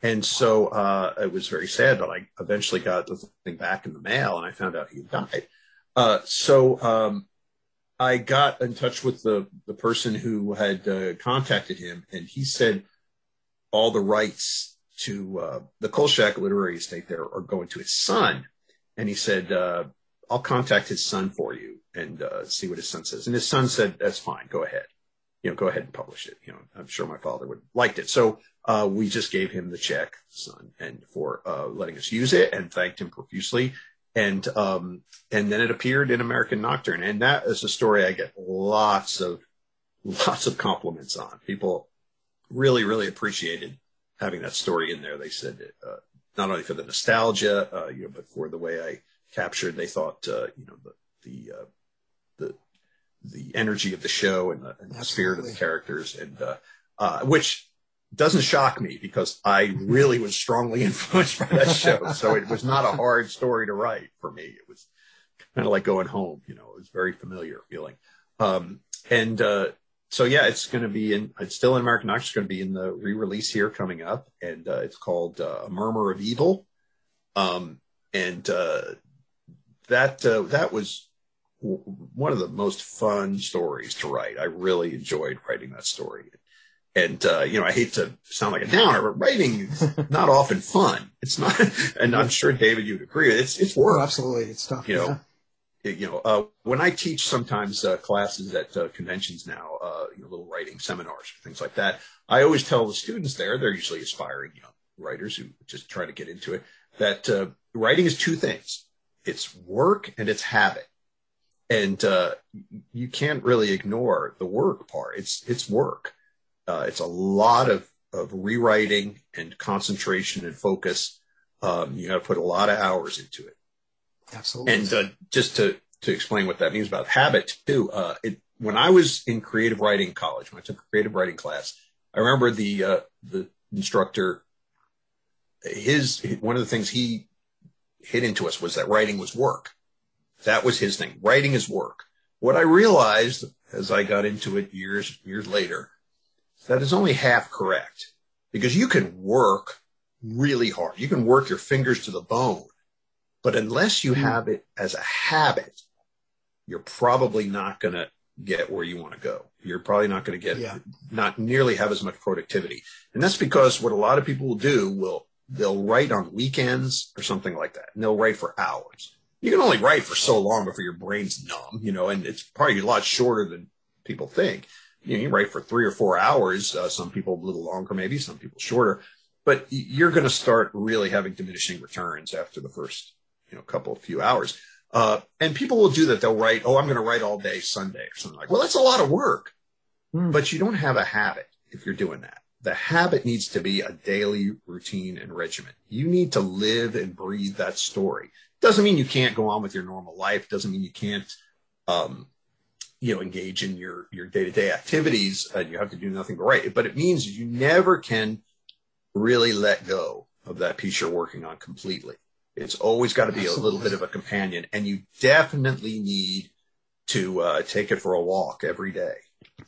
And so uh, it was very sad, but I eventually got the thing back in the mail and I found out he had died. Uh, so um, I got in touch with the the person who had uh, contacted him, and he said all the rights to uh, the Kolchak literary estate there are going to his son, and he said uh, I'll contact his son for you and uh, see what his son says. And his son said that's fine, go ahead, you know, go ahead and publish it. You know, I'm sure my father would liked it. So uh, we just gave him the check, son, and for uh, letting us use it, and thanked him profusely and um, and then it appeared in American Nocturne, and that is a story I get lots of lots of compliments on. People really really appreciated having that story in there. They said uh, not only for the nostalgia, uh, you know, but for the way I captured. They thought uh, you know the the uh, the the energy of the show and the, and the spirit of the characters, and uh, uh, which doesn't shock me because I really was strongly influenced by that show. So it was not a hard story to write for me. It was kind of like going home, you know, it was very familiar feeling. Um, and, uh, so yeah, it's going to be in, it's still in American Nocturne. It's going to be in the re-release here coming up. And, uh, it's called, uh, A Murmur of Evil. Um, and, uh, that, uh, that was one of the most fun stories to write. I really enjoyed writing that story and uh, you know, I hate to sound like a downer, but writing is not often fun. It's not, and I'm sure David, you'd agree. It's it's work. Oh, absolutely, it's tough. You know, yeah. you know, uh, when I teach sometimes uh, classes at uh, conventions now, uh, you know, little writing seminars, things like that. I always tell the students there, they're usually aspiring young writers who just try to get into it, that uh, writing is two things: it's work and it's habit. And you can't really ignore the work part. It's it's work uh, it's a lot of, of rewriting and concentration and focus. Um, you got to put a lot of hours into it. Absolutely. And uh, just to, to explain what that means about habit too, uh, it, when I was in creative writing college, when I took a creative writing class, I remember the, uh, the instructor, his, one of the things he hit into us was that writing was work. That was his thing. Writing his work. What I realized as I got into it years, years later that is only half correct because you can work really hard. You can work your fingers to the bone, but unless you hmm. have it as a habit, you're probably not going to get where you want to go. You're probably not going to get yeah. not nearly have as much productivity. And that's because what a lot of people will do will they'll write on weekends or something like that. And they'll write for hours. You can only write for so long before your brain's numb, you know, and it's probably a lot shorter than people think you, know, you write for three or four hours. Uh, some people a little longer, maybe some people shorter, but you're going to start really having diminishing returns after the first, you know, couple of few hours. Uh, and people will do that. They'll write, "Oh, I'm going to write all day Sunday" or something like. Well, that's a lot of work, mm. but you don't have a habit if you're doing that. The habit needs to be a daily routine and regimen. You need to live and breathe that story. Doesn't mean you can't go on with your normal life. Doesn't mean you can't um, you know engage in your your day-to-day activities and you have to do nothing but write. But it means you never can really let go of that piece you're working on completely. It's always got to be a little bit of a companion and you definitely need to uh, take it for a walk every day.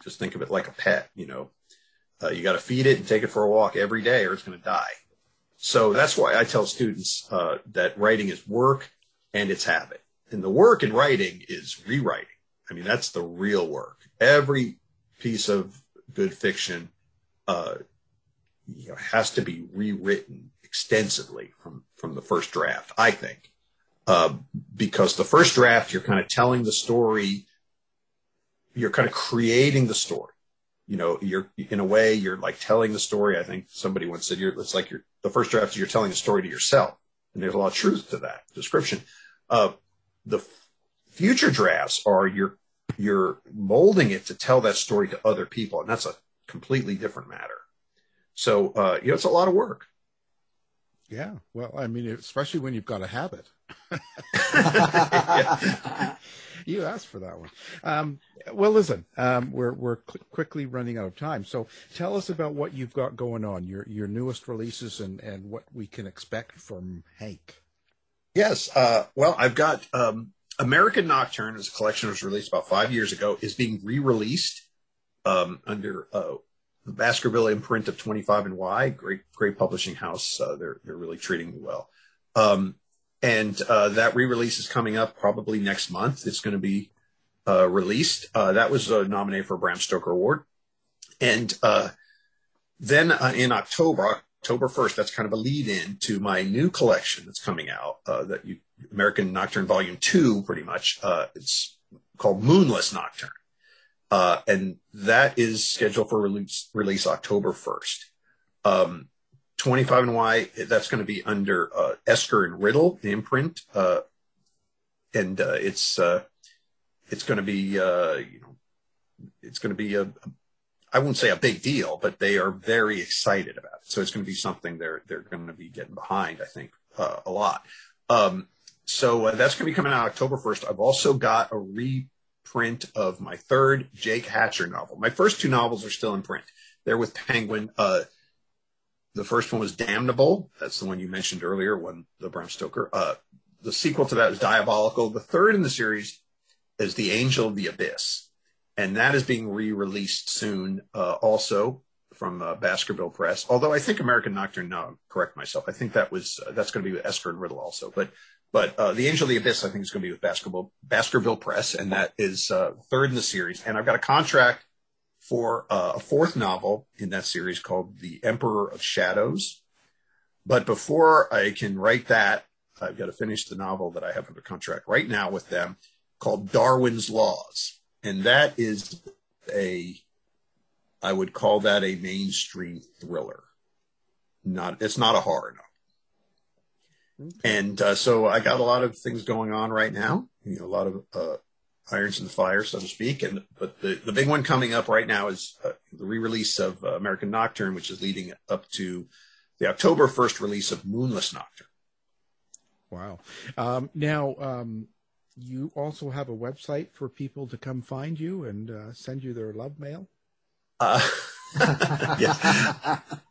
Just think of it like a pet you know. Uh, you got to feed it and take it for a walk every day or it's going to die so that's why i tell students uh, that writing is work and it's habit and the work in writing is rewriting I mean, that's the real work. Every piece of good fiction, uh, you know, has to be rewritten extensively from from the first draft. I think, uh, because the first draft, you're kind of telling the story. You're kind of creating the story. You know, you're in a way you're like telling the story. I think somebody once said you're it's like you're the first draft. You're telling a story to yourself, and there's a lot of truth to that description. Uh, the future drafts are you're you're molding it to tell that story to other people, and that's a completely different matter. So uh, you know, it's a lot of work. Yeah, well, I mean, especially when you've got a habit. you asked for that one. Um, well, listen, um, we're we're cl- quickly running out of time. So tell us about what you've got going on, your your newest releases, and and what we can expect from Hank. Yes, uh, well, I've got um, American Nocturne, as a collection was released about five years ago, is being re-released um, under uh, Baskerville imprint of 25 and Y. Great, great publishing house. Uh, they're they're really treating me well. Um, and uh, that re-release is coming up probably next month. It's going to be uh, released. Uh, that was nominated for a Bram Stoker Award. And uh, then uh, in October, October 1st, that's kind of a lead in to my new collection that's coming out, that you, American Nocturne Volume 2, pretty much. It's called Moonless Nocturne. Uh, and that is scheduled for release, release October 1st. Um, 25 and Y, that's going to be under uh, Esker and Riddle, the imprint. Uh, and uh, it's uh, it's going to be, uh, you know, it's going to be a, I won't say a big deal, but they are very excited about it. So it's going to be something they're they're going to be getting behind, I think, uh, a lot. Um, so that's going to be coming out October 1st. I've also got a reprint of my third Jake Hatcher novel. My first two novels are still in print. They're with Penguin. Uh, the first one was Damnable. That's the one you mentioned earlier, when the Bram Stoker. Uh, the sequel to that is Diabolical. The third in the series is The Angel of the Abyss, and that is being re-released soon, uh, also from uh, Baskerville Press. Although I think American Nocturne. No, correct myself. I think that was uh, that's going to be with Esker and Riddle also. But but uh, The Angel of the Abyss, I think, is going to be with Baskerville Baskerville Press, and that is uh, third in the series. And I've got a contract for uh, a fourth novel in that series called The Emperor of Shadows. But before I can write that, I've got to finish the novel that I have under contract right now with them called Darwin's Laws. And that is a, I would call that a mainstream thriller. Not, it's not a horror novel. And uh, so I got a lot of things going on right now, you know, a lot of uh, irons in the fire, so to speak. And but the, the big one coming up right now is uh, the re-release of uh, American Nocturne, which is leading up to the October 1st release of Moonless Nocturne. Wow. Um, now, um, you also have a website for people to come find you and uh, send you their love mail? Uh, yes,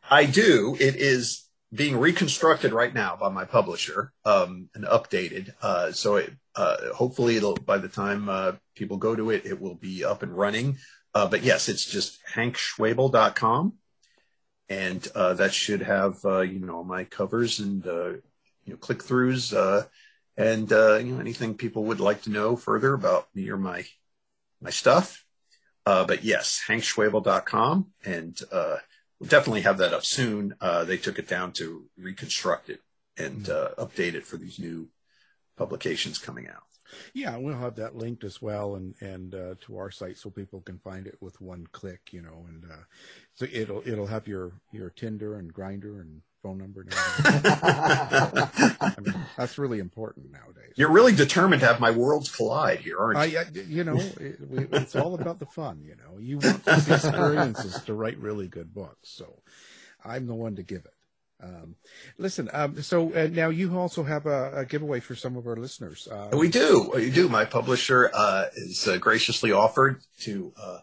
I do. It is being reconstructed right now by my publisher um, and updated. Uh, so it, uh, hopefully, it'll by the time uh, people go to it, it will be up and running. Uh, but yes, it's just hankschwaeble.com. And uh, that should have, uh, you know, my covers and, you know, click throughs and you know anything people would like to know further about me or my my stuff. But yes, hankschwaeble.com, and we'll definitely have that up soon. Uh, they took it down to reconstruct it and Mm-hmm. uh, update it for these new publications coming out. Yeah, we'll have that linked as well, and and uh, to our site so people can find it with one click, you know, and uh, so it'll it'll have your your Tinder and Grindr and phone number. I mean, that's really important nowadays. You're really determined to have my worlds collide here, aren't you? I, I you know, it, it's all about the fun. You know, you want these experiences to write really good books, so I'm the one to give it. Um, listen, um, so uh, now you also have a, a giveaway for some of our listeners. Uh, We do. We do. My publisher uh, is uh, graciously offered to uh,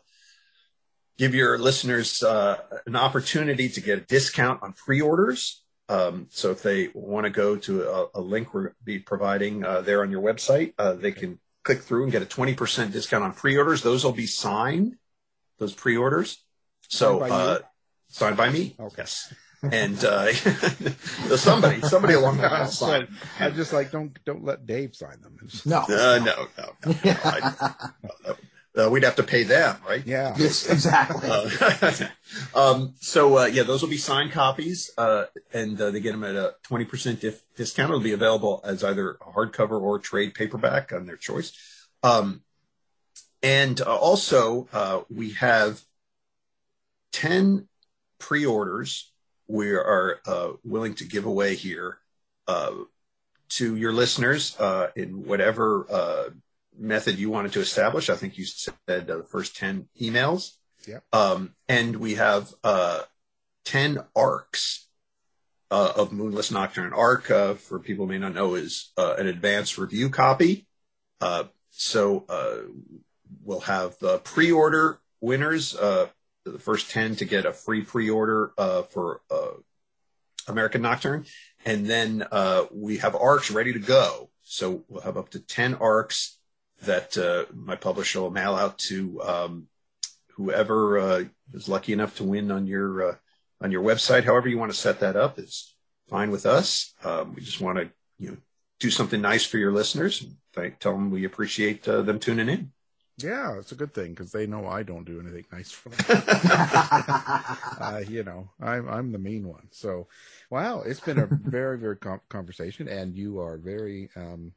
give your listeners uh, an opportunity to get a discount on pre-orders. Um, so if they want to go to a, a link we'll be providing uh, there on your website, uh, they can click through and get a 20% discount on pre-orders. Those will be signed, those pre-orders. So Signed by uh, signed by me. Yes. And uh, somebody, somebody along the line. will sign it. I just like don't don't let Dave sign them. No. Uh, no, no, no. no. I, uh, we'd have to pay them, right? Yeah. Yes, exactly. Uh, um, so, uh, yeah, those will be signed copies, uh, and uh, they get them at a 20% dif- discount. It'll be available as either a hardcover or trade paperback on their choice. Um, and uh, also, uh, we have 10 pre orders we are uh, willing to give away here uh, to your listeners uh, in whatever uh, method you wanted to establish. I think you said uh, the first 10 emails. Yeah. Um, and we have uh, 10 arcs uh, of Moonless Nocturne. Arc, uh, for people who may not know, is uh, an advanced review copy. Uh, so uh, we'll have the pre-order winners, uh, the first 10 to get a free pre-order uh, for uh, American Nocturne. And then uh, we have arcs ready to go. So we'll have up to 10 arcs that uh, my publisher will mail out to um, whoever uh, is lucky enough to win on your uh, on your website. However you want to set that up is fine with us. Um, we just want to you know do something nice for your listeners. And thank, tell them we appreciate uh, them tuning in. Yeah, it's a good thing because they know I don't do anything nice for them. uh, you know, I'm I'm the mean one. So, wow, it's been a very very com- conversation, and you are very um,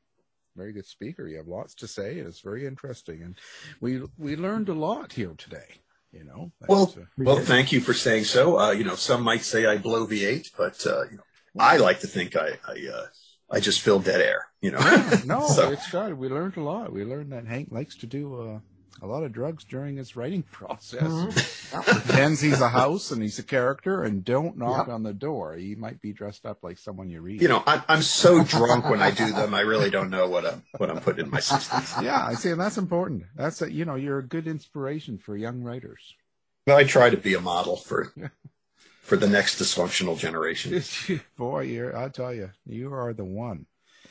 very good speaker. You have lots to say, and it's very interesting. And we we learned a lot here today. You know, Well, uh, well, thank you for saying so. Uh, you know, some might say I blow V8, but uh, you know, I like to think I I, uh, I just fill dead air. You know, Yeah, no, So- it's good. We learned a lot. We learned that Hank likes to do uh, a lot of drugs during his writing process. Mm-hmm. Pretends he's a house and he's a character, and don't knock Yep. on the door. He might be dressed up like someone you read. you know, I'm I'm so drunk when I do them, I really don't know what I'm what I'm putting in my system. yeah, I see, and that's important. That's a, you know, you're a good inspiration for young writers. Well, I try to be a model for for the next dysfunctional generation. Boy, you're, I'll tell you, you are the one.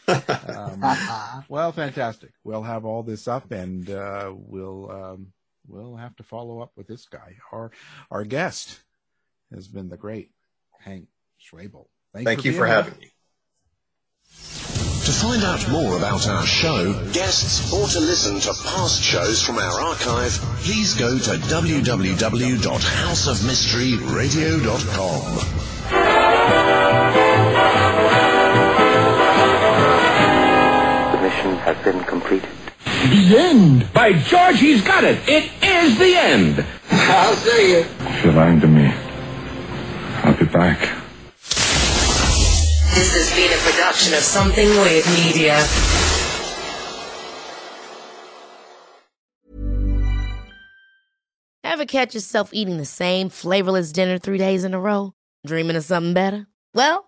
Um, well, fantastic. We'll have all this up, and uh, we'll um, we'll have to follow up with this guy. Our our guest has been the great Hank Schwaeble. Thank you for here. having me. To find out more about our show, guests, or to listen to past shows from our archive, please go to www.houseofmysteryradio.com. mission has been completed. The end. By George, he's got it. It is the end. I'll see you. If you're lying to me, I'll be back. This has been a production of Something Weird Media. Ever catch yourself eating the same flavorless dinner three days in a row? Dreaming of something better? Well,